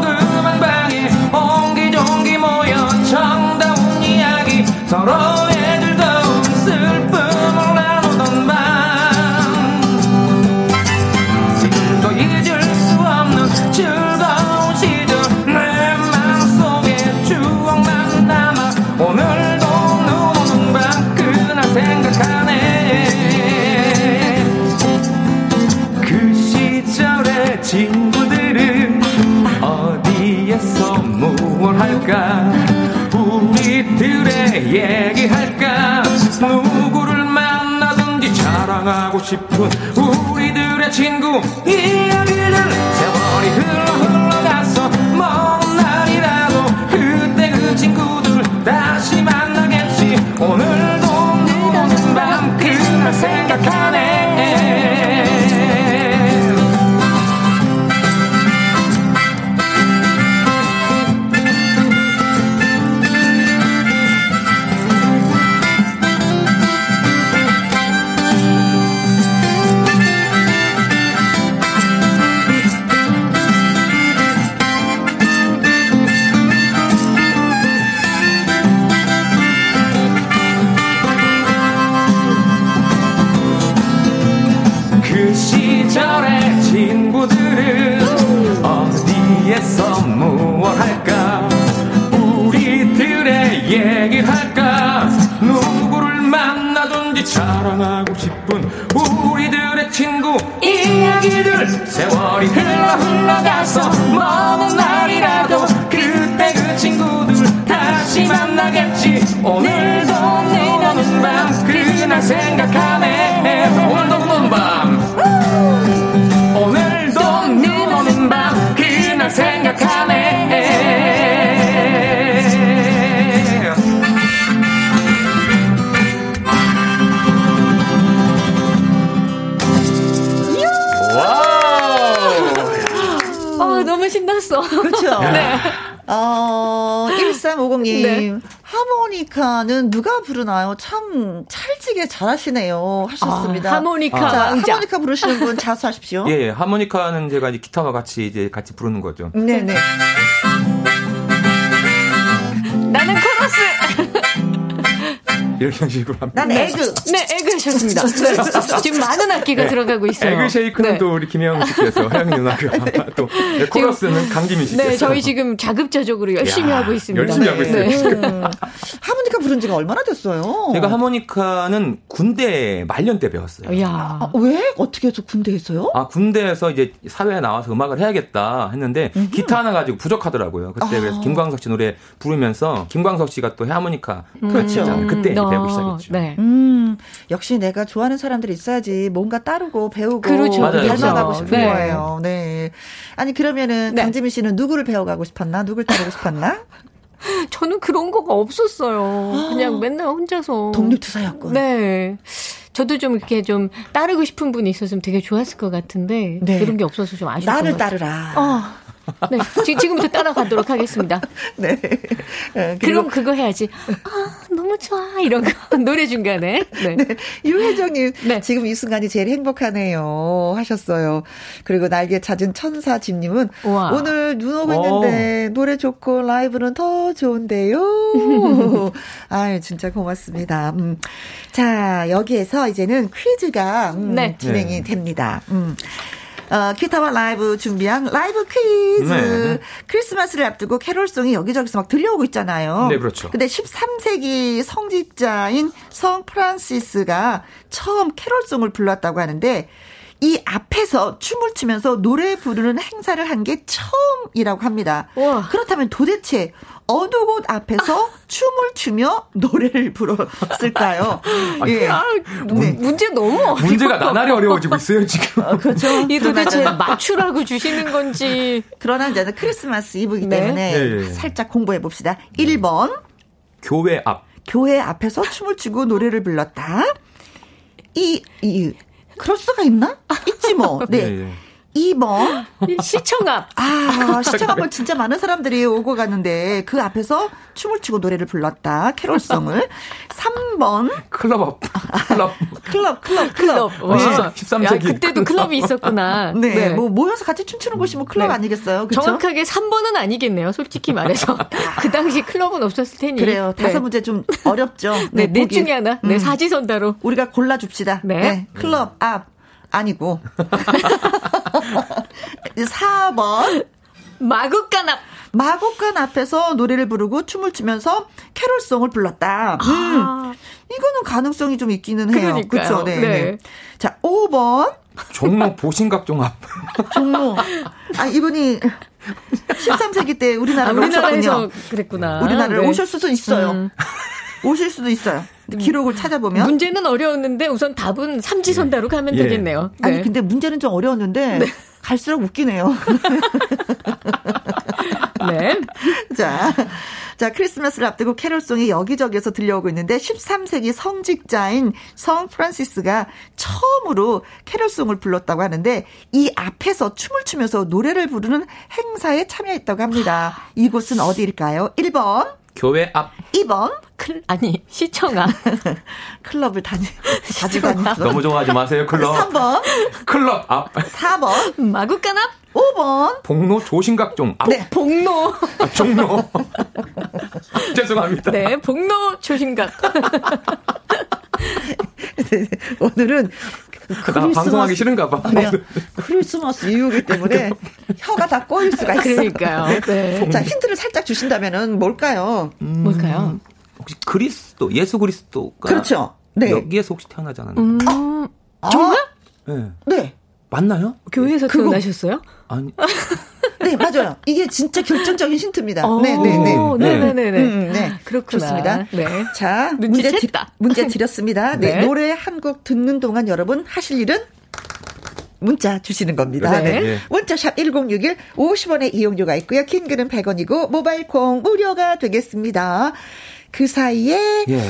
할까? 우리들의 얘기할까? 누구를 만나든지 자랑하고 싶은 우리들의 친구. 이야기를 세월이 흘러 흘러가서 먼 날이라도 그때 그 친구들 다시 만나겠지. 오늘도 눈 오는 밤 그날 생 coração. 네. 어, 1350님. 네. 하모니카는 누가 부르나요? 참 찰지게 잘하시네요. 하셨습니다. 아, 하모니카. 자, 하모니카 부르시는 분 자수하십시오. [laughs] 예, 예, 하모니카는 제가 이제 기타와 같이 이제 같이 부르는 거죠. 네네. 나는 코러스! [laughs] 이런 식으로 합니다. 난 egg. 네, egg 하셨습니다. [laughs] 네. 지금 많은 악기가 네. 들어가고 있어요. egg shake는 네. 또 우리 김혜영 씨께서 [laughs] 하영 누나가 또 네, 코러스는 강기민 씨께서. 네, 저희 지금 자급자족으로 열심히 야, 하고 있습니다. 열심히 하고 있어요. 네. [laughs] 하모니카 부른 지가 얼마나 됐어요? 제가 하모니카는 군대 말년 때 배웠어요. 야. 아, 왜? 어떻게 해서 군대에서요? 아, 군대에서 이제 사회에 나와서 음악을 해야겠다 했는데 음흠. 기타 하나 가지고 부족하더라고요. 그때 아. 그래서 김광석 씨 노래 부르면서 김광석 씨가 또 하모니카 음. 그렇죠. 그때 음. 배우기 시작했죠. 네. 음, 역시 내가 좋아하는 사람들이 있어야지 뭔가 따르고 배우고 그렇죠. 닮아가고 싶은 네. 거예요. 네. 아니 그러면은 네. 강지민 씨는 누구를 배워가고 싶었나? 누굴 따르고 싶었나? [laughs] 저는 그런 거가 없었어요. 그냥 [gasps] 맨날 혼자서. 독립투사였군. 네. 저도 좀 이렇게 좀 따르고 싶은 분이 있었으면 되게 좋았을 것 같은데 네. 그런 게 없어서 좀 아쉬워. 나를 따르라. 어. [laughs] 네, 지 금부터 따라가도록 하겠습니다. [laughs] 네. 네 그럼 그거 해야지. 아, 너무 좋아. 이런 거. [laughs] 노래 중간에. 네. 네. 유혜정님, 네. 지금 이 순간이 제일 행복하네요. 하셨어요. 그리고 날개 찾은 천사집님은 오늘 눈 오고 있는데 노래 좋고 라이브는 더 좋은데요. 아유, 진짜 고맙습니다. 음. 자, 여기에서 이제는 퀴즈가 음, 네. 진행이 됩니다. 음. 어, 기타와 라이브 준비한 라이브 퀴즈. 네. 크리스마스를 앞두고 캐롤송이 여기저기서 막 들려오고 있잖아요. 네, 그렇죠. 근데 13세기 성직자인 성 프란시스가 처음 캐롤송을 불렀다고 하는데 이 앞에서 춤을 추면서 노래 부르는 행사를 한 게 처음이라고 합니다. 우와. 그렇다면 도대체 어느 곳 앞에서 춤을 추며 노래를 불렀을까요? [laughs] 예. 아, 네. 문제 너무 어려워. 문제가 나날이 어려워지고 있어요, 지금. 어, 그렇죠. [laughs] 이 도대체 맞추라고 주시는 건지. 그러나 이제는 크리스마스 이브이기 네. 때문에 네. 살짝 공부해 봅시다. 1번. 교회 앞. 교회 앞에서 춤을 추고 노래를 불렀다. 이, 이, 그럴 수가 있나? 있지 뭐. [laughs] 네. 네. 네. 2번. 시청 앞. 아, 시청 앞은 진짜 많은 사람들이 오고 갔는데 그 앞에서 춤을 추고 노래를 불렀다. 캐롤송을. 3번. 클럽 앞. 클럽. 클럽, 클럽, 클럽. 클럽. 13, 세기 야, 그때도 클럽. 이 있었구나. [laughs] 네, 네, 뭐 모여서 같이 춤추는 곳이 뭐 클럽 네. 아니겠어요? 그쵸? 정확하게 3번은 아니겠네요. 솔직히 말해서. [laughs] 그 당시 클럽은 없었을 테니. 그래요. 다섯 네. 문제 좀 어렵죠. [laughs] 네, 네넷 중에 하나. 네, 음. 사지선다로. 우리가 골라줍시다. 네. 네. 클럽 앞. 아니고. 4번. 마구간 앞. 마곡간 앞에서 노래를 부르고 춤을 추면서 캐롤송을 불렀다. 음. 아. 이거는 가능성이 좀 있기는 해요. 그렇죠. 네, 네. 네. 자, 5번. 종로 보신각종 앞. 종로. 아, 이분이 13세기 때 우리나라로 아, 오셨군요. 그랬구나. 우리나라를 네. 오실 수도 있어요. 음. 오실 수도 있어요. 기록을 찾아보면 문제는 어려웠는데 우선 답은 삼지선다로 가면 예. 되겠네요. 네. 아니 근데 문제는 좀 어려웠는데 네. 갈수록 웃기네요. [laughs] 네. [laughs] 자. 자, 크리스마스를 앞두고 캐롤송이 여기저기에서 들려오고 있는데 13세기 성직자인 성 프란시스가 처음으로 캐롤송을 불렀다고 하는데 이 앞에서 춤을 추면서 노래를 부르는 행사에 참여했다고 합니다. 이곳은 어디일까요? 1번 교회 앞. 2번. 클, 아니, 시청 앞. [laughs] 클럽을 다니, 자주 다니면서. 너무 좋아하지 마세요, 클럽. 3번. 클럽 앞. 4번. 마구간 앞. 5번. 복로 조신각종 앞. 네, 복로. 아, 종로. [laughs] 죄송합니다. 네, 복로 조신각. 네, [laughs] 오늘은 나 방송하기 싫은가 봐. 네. 크리스마스 이후기 때문에 [laughs] 혀가 다 꼬일 수가 있어요. 그러니까요. 네. 자, 힌트를 살짝 주신다면은 뭘까요? 음, 뭘까요? 혹시 그리스도, 예수 그리스도가 그렇죠. 네. 여기에서 혹시 태어나지 않았나요? 음, 아, 정말? 네. 네. 맞나요? 교회에서 그거... 태어나셨어요? 아니. [laughs] 네, 맞아요. 이게 진짜 결정적인 힌트입니다. 어, 네, 네, 네. 네, 네, 네. 음, 네. 그렇구나. 좋습니다. 네. 자, 문제, 드, 문제 드렸습니다. 네. 네. 노래 한 곡 듣는 동안 여러분 하실 일은 문자 주시는 겁니다. 네. 네. 문자샵 1061 50원의 이용료가 있고요. 긴 글은 100원이고 모바일 콩 무료가 되겠습니다. 그 사이에 예.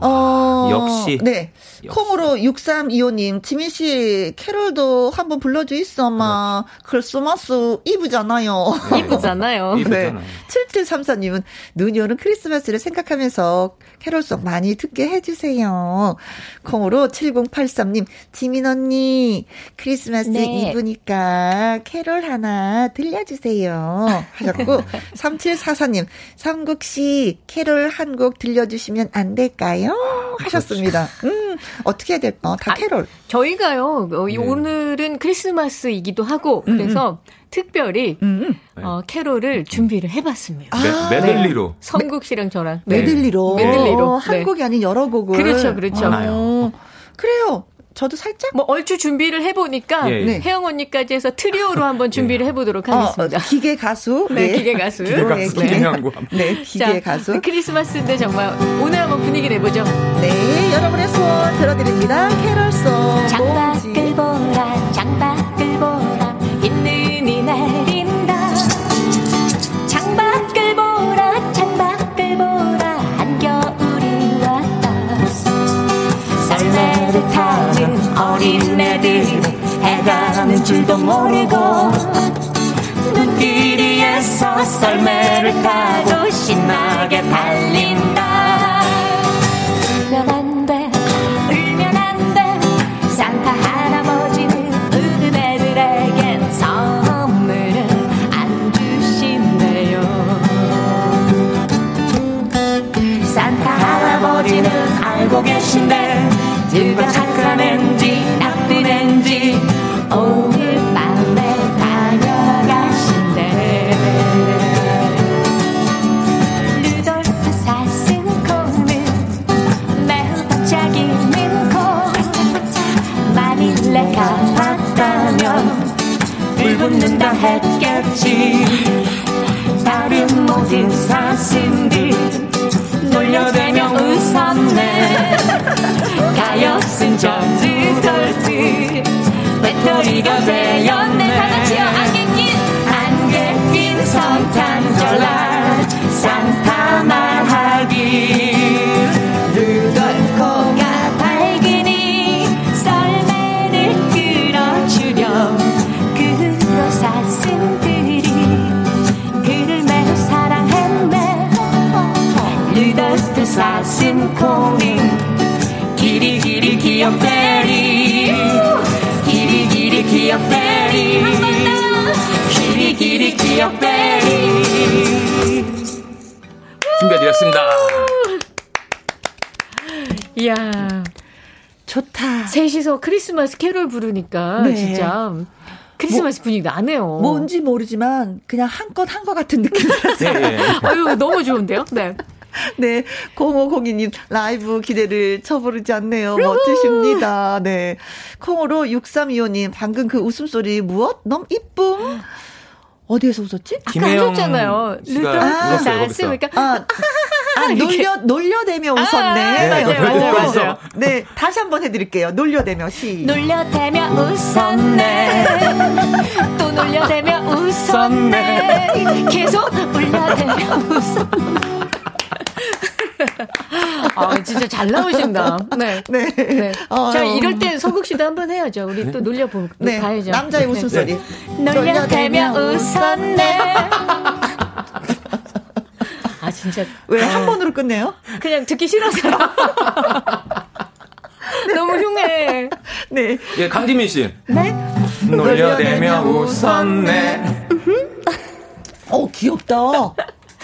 어, 역시. 네. 콩으로 6325님, 지민 씨, 캐롤도 한번 불러주 있어, 마. 크리스마스 이브잖아요. 네. 이브잖아요. [laughs] 네. 7734님은 눈이 오는 크리스마스를 생각하면서 캐롤송 많이 듣게 해주세요. 콩으로 7083님, 지민 언니, 크리스마스 네. 이브니까 캐롤 하나 들려주세요. 하셨고, [laughs] 3744님, 성국 씨, 캐롤 한 곡 들려주시면 안 될까요? 하셨습니다. 음, 어떻게 해야 될까? 다 아, 캐롤. 아, 저희가요, 어, 네. 오늘은 크리스마스이기도 하고, 음, 그래서 음. 특별히 음. 어, 캐롤을 준비를 해봤습니다. 아, 네, 메들리로. 네. 성국 씨랑 저랑. 네. 메들리로. 메들리로. 어, 한 곡이 아닌 여러 곡을. 그렇죠, 그렇죠. 어, 그래요. 저도 살짝 뭐 얼추 준비를 해보니까 예, 예. 혜영 언니까지 해서 트리오로 한번 [laughs] 준비를 예. 해보도록 하겠습니다. 어, 기계 가수, [laughs] 네, 네. 기계 가수, 기계 가수, 네, 김영구, 네, 기계 자, 가수. [laughs] 크리스마스인데 정말 오늘 한번 분위기 내보죠. 네, 여러분의 소원 들어드립니다. 캐럴송. 장박을 보라, 장박을 보 어린애들 해가는 줄도 모르고 눈길이에서 썰매를 타고 신나게 달린다. 울면 안돼 울면 안돼. 산타 할아버지는 우는 애들에겐 선물을 안 주신대요. 산타 할아버지는 알고 계신데 누가 착한 앤지 나쁜 앤지 오늘 밤에 다녀가신대 루돌프 사슴 코는 매우 반짝이는 코. 내가 봤다면 불 붙는다 했겠지. 다른 모든 사슴들 놀려대며 웃었네. 가엾은 전지 덜지 배터리가 되었네. 다 같이요. 안개 낀. 안개 낀 성탄절날 산타 말하기 사슴콩이 길이 길이 기억되리 길이 길이 기억되리 길이 길이 기억되리 준비해드렸습니다 이야 좋다 셋이서 크리스마스 캐롤 부르니까 네. 진짜 크리스마스 뭐, 분위기 나네요. 뭔지 모르지만 그냥 한껏 한 것 같은 느낌 들었어요. 네. 아유 너무 좋은데요. 네. [laughs] 네. 0502님, 라이브 기대를 쳐부르지 않네요. 멋지십니다. 네. 콩으로 6325님, 방금 그 웃음소리 무엇? 너무 이쁨? 어디에서 웃었지? 아까 하셨잖아요. 루돌프 아, 그러니까. 아, 아, 놀려, 놀려대며 아, 웃었네. 아, 네, 맞아요, 맞아요, 맞아요. 네, 다시 한번 해드릴게요. 놀려대며, 시. 놀려대며 웃었네. 또 놀려대며 웃었네. 계속 놀려대며 웃었네. 아, 진짜 잘 나오신다. 네. 네. 네. 어, 자, 이럴 땐 서국 씨도 한번 해야죠. 우리 또 놀려보, 네. 봐야죠. 남자의 웃음소리. 네. 놀려대며 웃었네. 아, 진짜. 왜한 어. 번으로 끝내요? 그냥 듣기 싫어서. [laughs] 너무 흉해. 네. 예, 강지민 씨. 네? 놀려대며 웃었네. 어, 귀엽다.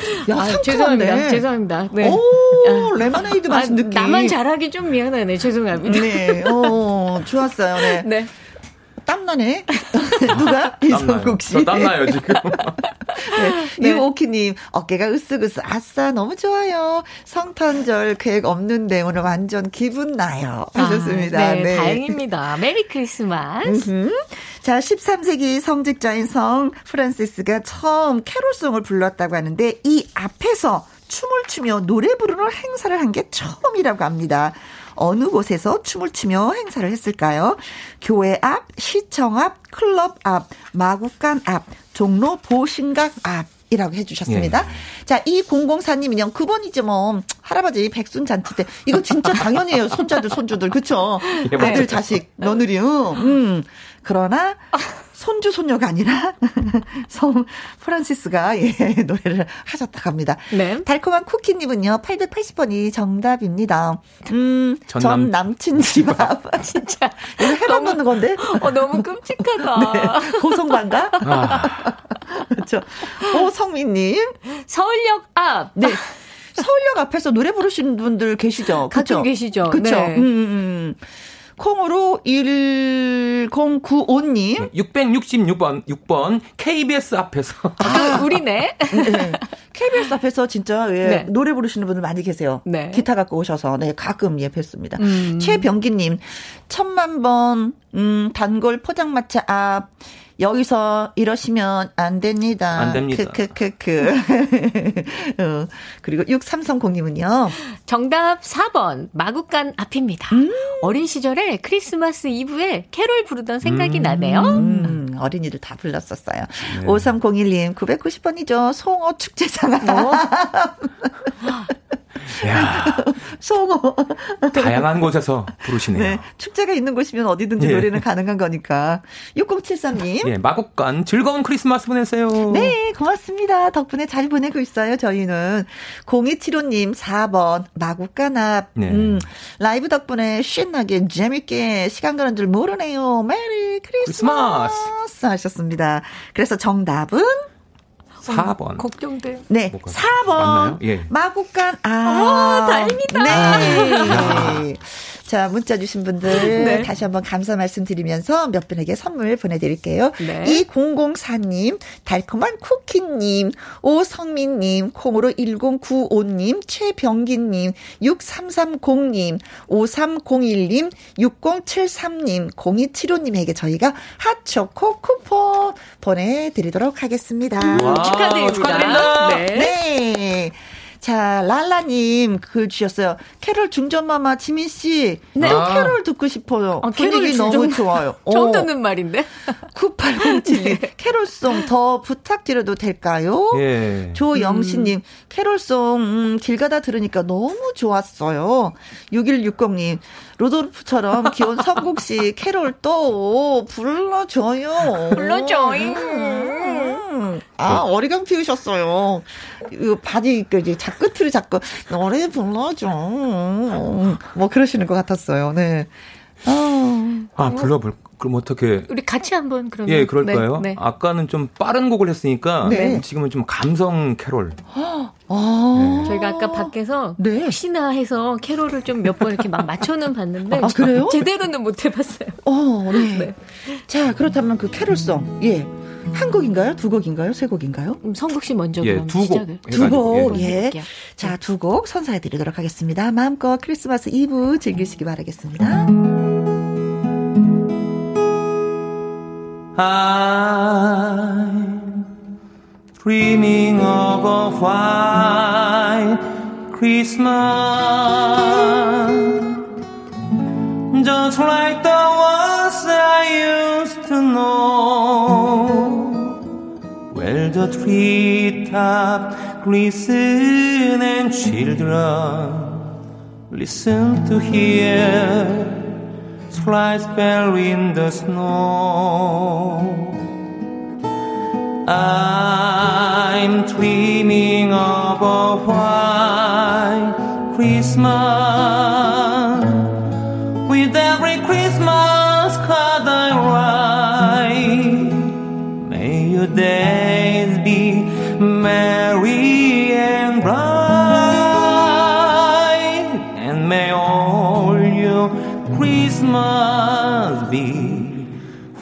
[gasps] 야, 아, 죄송합니다. 죄송합니다. 네. 오, 레모네이드 아, 맛인 아, 느낌. 나만 잘하기 좀 미안하네. 죄송합니다. 네. 어, 좋았어요. 네. 네. 땀나네. [laughs] 누가? 이성국 씨. 땀나요, 지금. [laughs] 네. 이오키님, 어깨가 으쓱으쓱. 아싸, 너무 좋아요. 성탄절 계획 없는데 오늘 완전 기분 나요. 아, 하셨습니다. 아, 네, 네, 다행입니다. Merry Christmas. 자, 13세기 성직자인 성 프란시스가 처음 캐롤송을 불렀다고 하는데 이 앞에서 춤을 추며 노래 부르는 행사를 한 게 처음이라고 합니다. 어느 곳에서 춤을 추며 행사를 했을까요? 교회 앞, 시청 앞, 클럽 앞, 마구간 앞, 종로 보신각 앞. 이라고 해주셨습니다. 예. 자, 이 004님은요, 9번이죠, 뭐. 할아버지 백순 잔치 때. 이거 진짜 [laughs] 당연히에요. 손자들, 손주들. 그쵸? 예, 아들, 자식, 며느리, 음. 그러나, 손주 손녀가 아니라 [laughs] 성 프란시스가 예, [laughs] 노래를 하셨다고 합니다. 네. 달콤한 쿠키님은요 880번이 정답입니다. 음, 전, 전 남친 집 앞. [laughs] 진짜 이거 해방받는 건데. 어 너무 끔찍하다. 네. 고성관가? 아. 그렇죠. 오성민님 서울역 앞. 네. 서울역 앞에서 노래 부르시는 분들 계시죠? 가끔 계시죠. 그렇죠. 네. 음, 음. 음. 콩으로 1095님. 666번, 6번, KBS 앞에서. 아, [laughs] 우리네. 네. KBS 앞에서 진짜, 예, 네. 노래 부르시는 분들 많이 계세요. 네. 기타 갖고 오셔서, 네, 가끔 예, 뵀습니다. 음. 최병기님, 천만 번, 음, 단골 포장마차 앞, 여기서 이러시면 안 됩니다. 안 됩니다. 크크크크. [laughs] 어, 그리고 6330님은요. 정답 4번 마구간 앞입니다. 음. 어린 시절에 크리스마스 이브에 캐롤 부르던 생각이 음. 나네요. 음, 어린이들 다 불렀었어요. 네. 5301님 990번이죠. 송어 축제장. 어? 야. [laughs] 송어. 다양한 곳에서 부르시네요. 네. 축제가 있는 곳이면 어디든지 예. 노래는 가능한 거니까. 6073님. 예, 마곡간 즐거운 크리스마스 보내세요. 네, 고맙습니다. 덕분에 잘 보내고 있어요, 저희는. 0275님 4번 마곡간 앞. 네. 음, 라이브 덕분에 신나게 재밌게 시간 가는 줄 모르네요. 메리 크리스마스. 크리스마스. 하셨습니다. 그래서 정답은 4번. 걱정돼. 네. 4번. 맞나요? 예. 마곡간. 아, 아 다행이다. 네. [laughs] 자, 문자 주신 분들 [laughs] 네. 다시 한번 감사 말씀드리면서 몇 분에게 선물 보내드릴게요. 네. 이공공사님, 달콤한 쿠키님, 오성민님, 콩으로 1095님, 최병기님, 6330님, 5301님, 6073님, 0275님에게 저희가 핫초코 쿠폰 보내드리도록 하겠습니다. 와, 축하드립니다. 축하드립니다. 네. 네. 자, 랄라님 글 주셨어요. 캐롤 중전마마 지민 씨, 네. 또 아. 캐롤 듣고 싶어요. 아, 분위기 너무 좋아요. [laughs] 처음 어. 듣는 말인데. [laughs] 9807님, 네. 캐롤송 더 부탁드려도 될까요? 예. 조영신님, 음. 캐롤송 음, 길 가다 들으니까 너무 좋았어요. 6160님, 로돌프처럼 귀여운 성국 씨 캐롤 또 불러줘요. [laughs] 불러줘요. 음. 아, 어리광 피우셨어요. 이 바지 그 자끝으로 자꾸 노래 불러줘. 뭐 그러시는 것 같았어요. 네. 어. 아, 불러볼, 그럼 어떻게. 우리 같이 한번 그러면. 예, 그럴까요? 네, 네. 아까는 좀 빠른 곡을 했으니까. 네. 지금은 좀 감성 캐롤. 아. 네. 저희가 아까 밖에서 네. 혹시나 해서 캐롤을 좀 몇 번 이렇게 막 맞춰는 봤는데. 아, 그래요? 제대로는 못 해봤어요. 어, 네. 네. 자, 그렇다면 그 캐롤송. 예. 한 곡인가요? 두 곡인가요? 세 곡인가요? 음, 성국 씨 먼저 예, 두 곡. 두 곡. 예. 예. 자, 두 곡 선사해 드리도록 하겠습니다. 마음껏 크리스마스 이브 즐기시기 바라겠습니다. I'm dreaming of a white Christmas. Just like the ones I used to know. Where the treetop glisten and children listen to hear slice bell in the snow. I'm dreaming of a white Christmas with every Christmas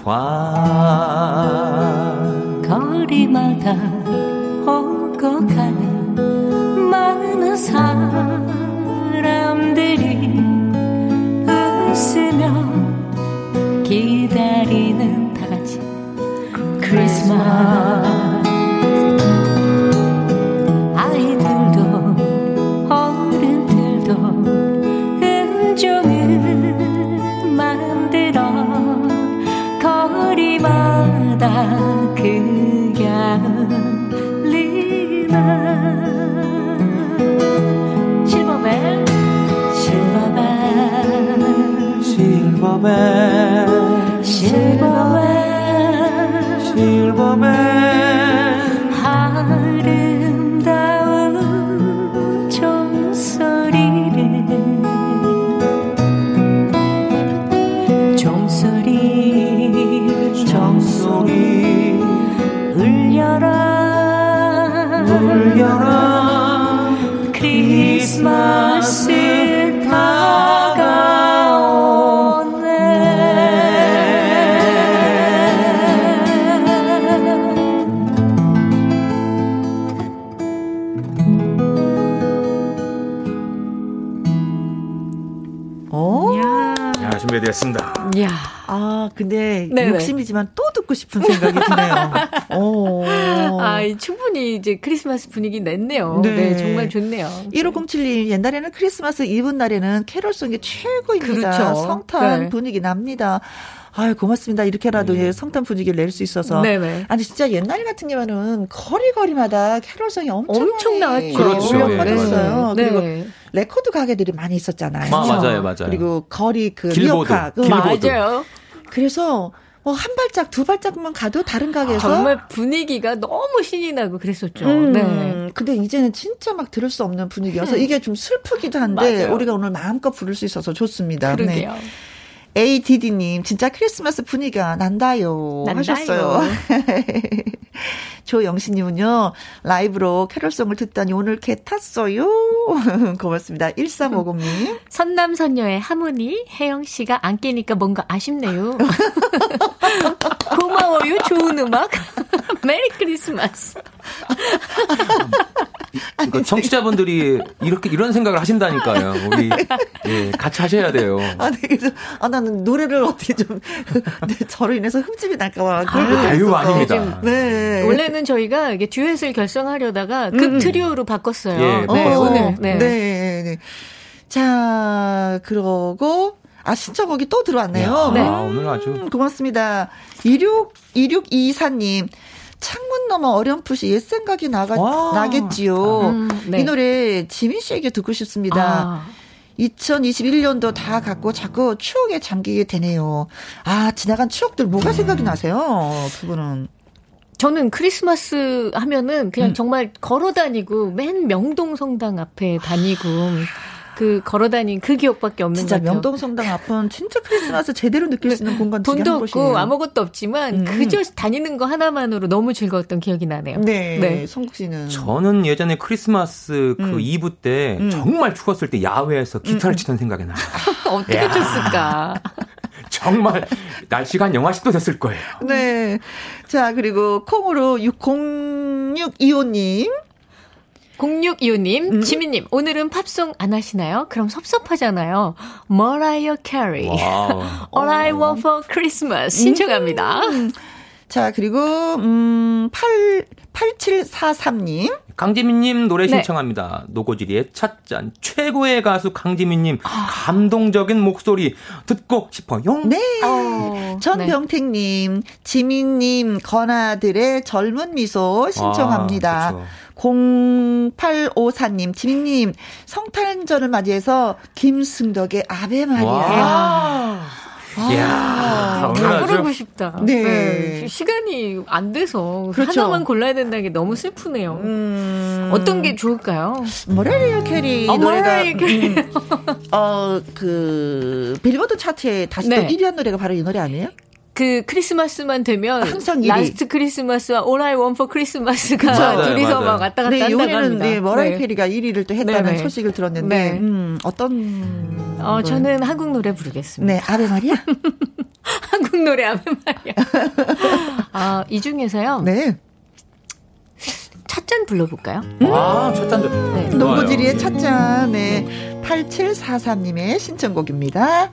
white. 거리마다 오고 가는 많은 사람들이 웃으며 기다리는 다 같이 크리스마스 실버벨 실버 준비됐습니다. 이야. 아, 근데 네네. 욕심이지만 또 듣고 싶은 생각이 드네요. [laughs] 오. 아, 충분히 이제 크리스마스 분위기 냈네요. 네. 네 정말 좋네요. 1507님, 옛날에는 크리스마스 이브 날에는 캐롤송이 최고입니다. 그렇죠. 성탄 네. 분위기 납니다. 아유, 고맙습니다. 이렇게라도 네. 성탄 분위기를 낼 수 있어서. 네네. 아니, 진짜 옛날 같은 경우는 거리거리마다 캐롤송이 엄청, 엄청 나왔죠. 그렇죠. 퍼졌어요. 네. 그리고 네. 레코드 가게들이 많이 있었잖아요. 아, 맞아요, 맞아요. 그리고 거리 그 길보드, 리어카. 그 길보드. 맞아요. 그래서 뭐한 발짝 두 발짝만 가도 다른 가게에서 아, 정말 분위기가 너무 신이 나고 그랬었죠. 음, 네. 근데 이제는 진짜 막 들을 수 없는 분위기여서 음. 이게 좀 슬프기도 한데 맞아요. 우리가 오늘 마음껏 부를 수 있어서 좋습니다. 그러게요. 네. ADD님, 진짜 크리스마스 분위기가 난다요. 난다요. 하셨어요. [laughs] 조영신님은요, 라이브로 캐롤송을 듣다니 오늘 개 탔어요. [laughs] 고맙습니다. 1350님. [laughs] 선남선녀의 하모니, 혜영씨가 안 깨니까 뭔가 아쉽네요. [laughs] 고마워요, 좋은 음악. 메리 크리스마스. 그러니까 청취자분들이 이렇게 이런 생각을 하신다니까요. 우리 예, 같이 하셔야 돼요. 아, 네, 그래서 아 나는 노래를 어떻게 좀 네, 저로 인해서 흠집이 날까봐. 아, 유 아닙니다. 네. 원래는 저희가 이게 듀엣을 결성하려다가 급 음. 트리오로 바꿨어요. 예, 네, 어, 오늘. 네. 네. 네. 자, 그러고 아, 신청곡이 또 들어왔네요. 네. 아, 오늘 아주. 음, 고맙습니다. 26, 2624님. 창문 너머 어렴풋이 옛 생각이 나가, 나겠지요. 음, 네. 이 노래 지민 씨에게 듣고 싶습니다. 아. 2021년도 다 갖고 자꾸 추억에 잠기게 되네요. 아, 지나간 추억들 뭐가 생각이 나세요? 그분은. 저는 크리스마스 하면은 그냥 음. 정말 걸어 다니고 맨 명동 성당 앞에 다니고 그 걸어다닌 그 기억밖에 없는 진짜 명동 성당 앞은 진짜 크리스마스 제대로 느낄 수 있는 공간 돈도 없고 곳이에요. 아무것도 없지만 음. 그저 다니는 거 하나만으로 너무 즐거웠던 기억이 나네요. 네, 네. 성국 씨는 저는 예전에 크리스마스 그 음. 2부 때 음. 정말 추웠을 때 야외에서 기타를 음. 치던 생각이 나요. [laughs] 어떻게 야. 쳤을까? [laughs] 정말 날씨가 한 영하 10도 됐을 거예요. 네. 자, 그리고 콩으로 60625님. 0625님, 음. 지민님, 오늘은 팝송 안 하시나요? 그럼 섭섭하잖아요. 머라이어 캐리. [laughs] All I Want for Christmas 신청합니다. 음. 자, 그리고, 음, 8, 8743님. 강지민님 노래 네. 신청합니다. 네. 노고지리의 찻잔. 최고의 가수 강지민님. 아. 감동적인 목소리 듣고 싶어요. 네. 어. 전병택님, 네. 지민님, 건아들의 젊은 미소 신청합니다. 아, 0854님, 지민님, 성탄절을 맞이해서 김승덕의 아베 마리아. 아, 다 부르고 싶다. 네. 네. 시간이 안 돼서 그렇죠. 하나만 골라야 된다는 게 너무 슬프네요. 음... 어떤 게 좋을까요? 머라이어 캐리 아, 노래가 캐리. 음, 어, 그 빌보드 차트에 다시 네. 또 1위 한 노래가 바로 이 노래 아니에요? 그 크리스마스만 되면 항상 1위. Last Christmas와 All I Want for Christmas가 맞아요, 둘이서 맞아요. 막 왔다 갔다 네, 한다고 합니다. 네, 머라이 네. 캐리가 1위를 또 했다는 네네. 소식을 들었는데 네. 음, 어떤 어, 저는 한국 노래 부르겠습니다. 네, 아베 마리아? [laughs] 한국 노래 아베 마리아. [laughs] 아, 이 중에서요. 네. 찻잔 불러볼까요? 아, 찻잔. 네. 노고지리의 찻잔. 네. 8743님의 신청곡입니다.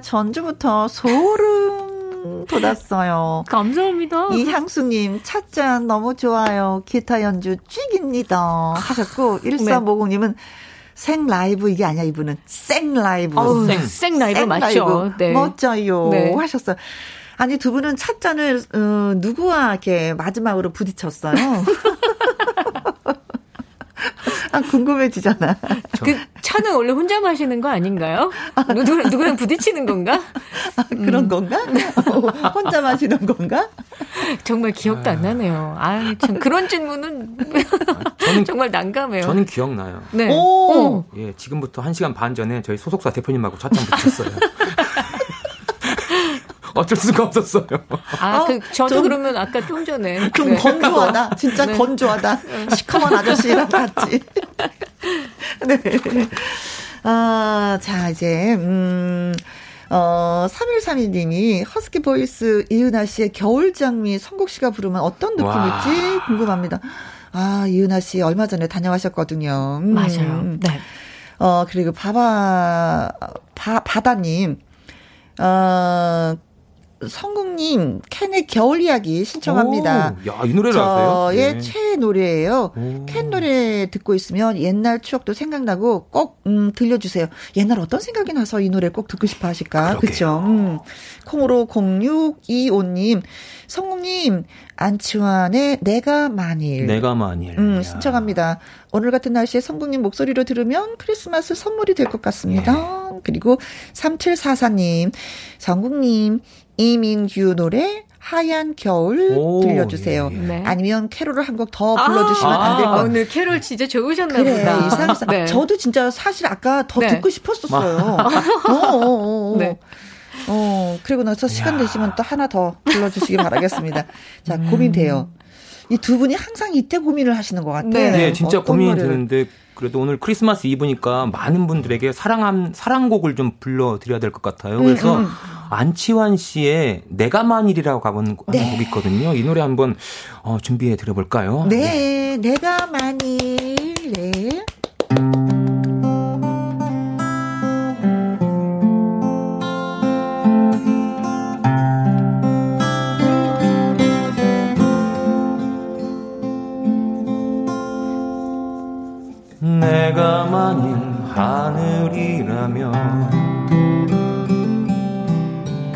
7190님, 기타 전주부터 소름 돋았어요. 감사합니다. 이향수님, 찻잔 너무 좋아요. 기타 연주 찍입니다. 하셨고, 1350님은 생 라이브 이게 아니야, 이분은. 생 라이브. 어우, 생. 생 라이브 맞죠. 네. 멋져요. 네. 하셨어요. 아니, 두 분은 찻잔을, 어, 누구와 이렇게 마지막으로 부딪혔어요? [laughs] 아, 궁금해지잖아. 그 차는 원래 혼자 마시는 거 아닌가요? 누구랑, 누구랑 부딪히는 건가? 아, 그런 건가? 어, 혼자 마시는 건가? 정말 기억도 안 나네요. 아, 참 그런 질문은 저는, [laughs] 정말 난감해요. 저는 기억나요. 네. 오! 예, 지금부터 1시간 반 전에 저희 소속사 대표님하고 찻잔 붙였어요. [laughs] 어쩔 수가 없었어요. 아, 그, 저도 좀- 그러면 아까 좀 전에. 좀 네. 건조하다. 진짜 네. 건조하다. 시커먼 아저씨랑 같이. 네. 아, 자, 이제, 음, 어, 3132님이 허스키 보이스 이은하 씨의 겨울 장미 성국 씨가 부르면 어떤 느낌일지 와. 궁금합니다. 아, 이은하 씨 얼마 전에 다녀가셨거든요. 음. 맞아요. 네. 어, 그리고 바바, 바, 바다님, 어, 성국님, 캔의 겨울 이야기 신청합니다. 오, 야, 이 노래를 아세요? 저의 네. 최애 노래예요. 오. 캔 노래 듣고 있으면 옛날 추억도 생각나고 꼭 음, 들려주세요. 옛날 어떤 생각이 나서 이 노래 꼭 듣고 싶어 하실까? 그렇죠. 음. 콩으로 0625님, 성국님, 안치환의 내가 만일. 내가 만일. 음, 야. 신청합니다. 오늘 같은 날씨에 성국님 목소리로 들으면 크리스마스 선물이 될 것 같습니다. 예. 그리고 3744님, 성국님, 이민규 노래 하얀 겨울 오, 들려주세요. 예, 예. 네. 아니면 캐롤을 한 곡 더 불러주시면 안될 아, 것 같아요. 오늘 캐롤 진짜 좋으셨나 그래, 보다. 이상해서. 네. 저도 진짜 사실 아까 더 네. 듣고 싶었었어요. [laughs] 어, 어, 어, 어. 네. 어, 그리고 나서 시간 되시면 또 하나 더 불러주시기 바라겠습니다. 자, 음. 고민돼요. 이 두 분이 항상 이때 고민을 하시는 것 같아요. 네, 네 진짜 고민이 노래를. 되는데 그래도 오늘 크리스마스 이브니까 많은 분들에게 사랑한 사랑곡을 좀 불러드려야 될 것 같아요. 그래서 음, 음. 안치환 씨의 내가 만일이라고 가본 네. 곡이 있거든요. 이 노래 한번 어, 준비해 드려볼까요? 네, 네. 내가 만일. 네.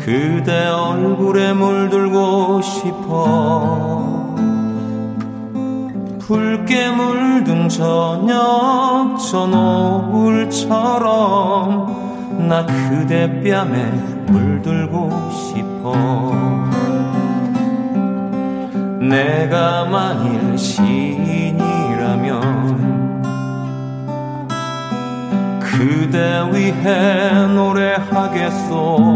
그대 얼굴에 물들고 싶어. 붉게 물든 저녁 저 노을처럼 나 그대 뺨에 물들고 싶어. 내가 만일 시인이라면 그대 위해 노래하겠소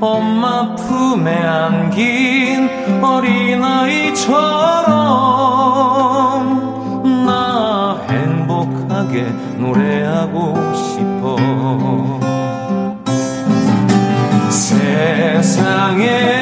엄마 품에 안긴 어린아이처럼 나 행복하게 노래하고 싶어. 세상에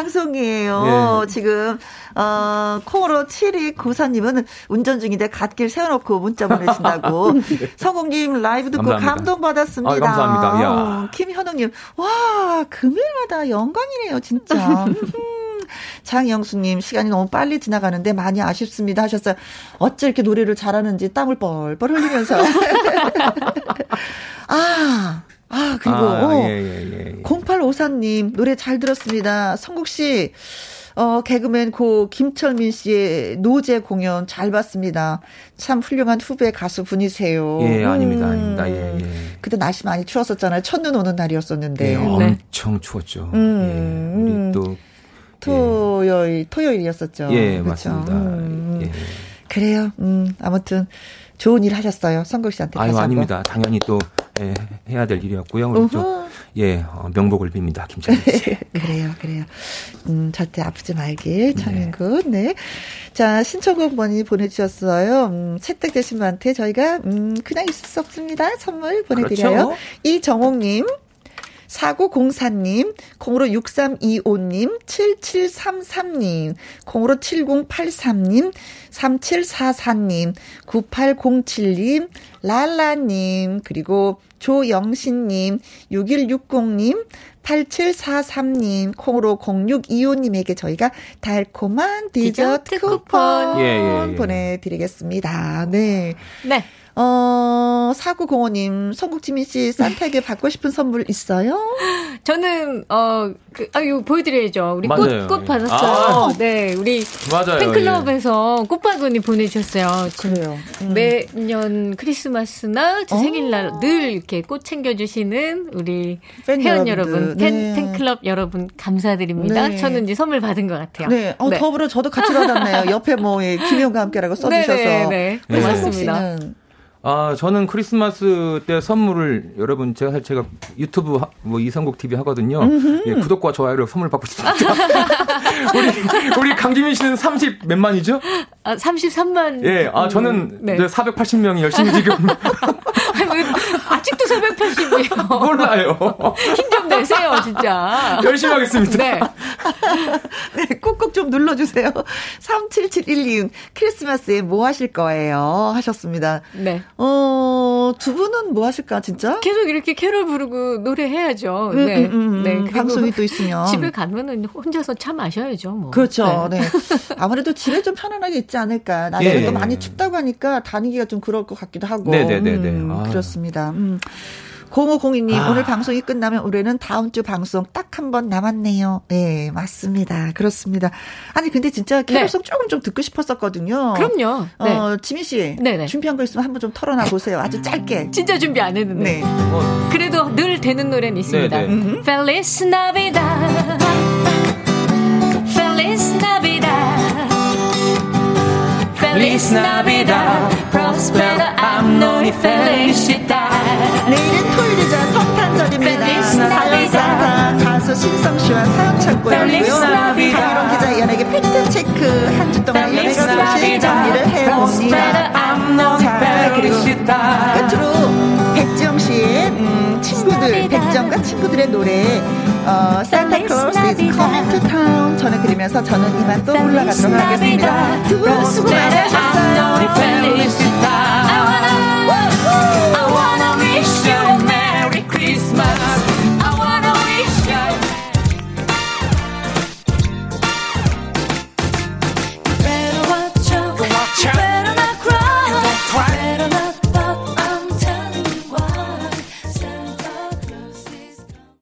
방송이에요. 예. 지금 어, 콩으로 7294님은 운전 중인데 갓길 세워놓고 문자 보내신다고. [laughs] 네. 성공님 라이브 듣고. 감동받았습니다. 아, 감사합니다. 야. 김현웅님, 와, 금요일마다 영광이네요, 진짜. [laughs] 장영수님, 시간이 너무 빨리 지나가는데 많이 아쉽습니다 하셨어요. 어째 이렇게 노래를 잘하는지 땀을 뻘뻘 흘리면서. [laughs] 아, 아, 그리고, 아, 어, 예, 예, 예. 0854님, 노래 잘 들었습니다. 성국 씨, 어, 개그맨 고 김철민 씨의 노제 공연 잘 봤습니다. 참 훌륭한 후배 가수 분이세요. 예, 아닙니다. 음. 아닙니다. 예, 예. 그때 날씨 많이 추웠었잖아요. 첫눈 오는 날이었었는데. 예, 엄청 네. 추웠죠. 음, 예, 우리 음. 또 토요일 토요일이었었죠. 예, 그렇죠? 맞습니다. 음. 예. 그래요. 음, 아무튼 좋은 일 하셨어요. 성국 씨한테. 아유, 아닙니다. 당연히 또 예, 해야 될 일이었고요. 우리 좀, 예, 어, 명복을 빕니다. 김찬희 씨. [laughs] 그래요, 그래요. 음, 절대 아프지 말길, 찬민군. 네. 네. 자, 신청곡 많이 보내주셨어요. 음, 채택되신 분한테 저희가, 음, 그냥 있을 수 없습니다. 선물 보내드려요. 그렇죠? 이정옥님. 4904님, 콩으로 6325님, 7733님, 콩으로 7083님, 3744님, 9807님, 랄라님, 그리고 조영신님, 6160님, 8743님, 콩으로 0625님에게 저희가 달콤한 디저트, 디저트 쿠폰, 쿠폰. 예, 예, 예. 보내드리겠습니다. 네. 네. 어, 사구공원님, 성국지민 씨, 산타에게 받고 싶은 선물 있어요? 저는, 어, 그, 아, 이거 보여드려야죠. 우리 꽃, 꽃 받았어요. 아, 네, 우리. 맞아요. 팬클럽에서 예. 꽃바구니 보내주셨어요. 그래요. 음. 매년 크리스마스나 제 어. 생일날 늘 이렇게 꽃 챙겨주시는 우리 회원 여러분, 팬, 네. 팬클럽 여러분, 감사드립니다. 네. 저는 이제 선물 받은 것 같아요. 네. 어, 네. 더불어 저도 같이 받았네요. 옆에 뭐, 예, 김영과 함께라고 [laughs] 써주셔서. 네, 네, 네. 고맙습니다. 아, 저는 크리스마스 때 선물을 여러분 제가 사실 제가 유튜브 뭐 이성국 TV 하거든요. 예, 구독과 좋아요를 선물 받고 있습니다. [laughs] 우리 우리 강지민 씨는 30 몇만이죠? 아, 33만. 예. 아, 저는 네. 480명이 열심히 지금 [laughs] 아직도 480이에요. 몰라요. 힘 좀 내세요, 진짜. 열심히 하겠습니다. 네. [laughs] 네, 꾹꾹 좀 눌러주세요. 37712님, 크리스마스에 뭐 하실 거예요? 하셨습니다. 네. 어, 두 분은 뭐 하실까, 진짜? 계속 이렇게 캐롤 부르고 노래해야죠. 음, 네. 음, 음, 네. 방송이 또 있으면. 집에 가면은 혼자서 차 마셔야죠, 뭐. 그렇죠. 네. 네. 아무래도 집에 좀 편안하게 있지 않을까. 날씨가 예, 예. 많이 춥다고 하니까 다니기가 좀 그럴 것 같기도 하고. 네네네. 음, 아. 그렇습니다. 음. 0502님, 아. 오늘 방송이 끝나면 올해는 다음 주 방송 딱 한 번 남았네요. 네, 맞습니다. 그렇습니다. 아니, 근데 진짜 캐롤송 네. 조금 좀 듣고 싶었었거든요. 그럼요. 어, 네. 어, 지민 씨. 네네. 준비한 거 있으면 한번 좀 털어놔 보세요. 아주 짧게. 진짜 준비 안 했는데. 네. 어. 그래도 늘 되는 노래는 있습니다. Feliz Navidad. Feliz Navidad. Feliz Navidad, Prospera Anno y Felicidad. 내일은 토요일이자 성탄절입니다. 사연산타 가수 신성 씨와 사연 찾고 있고요. 강희롱 기자 연예계 팩트 체크 한 주 동안 연예계 소식 정리를 해봅니다. 자, 그리고 끝으로 백지영 씨의 음, 친구들, 백지영과 친구들의 노래 어, Santa Claus is coming to town. 전해드리면서 저는 이만 또 올라가도록 하겠습니다. 두 분 수고 많으셨어요.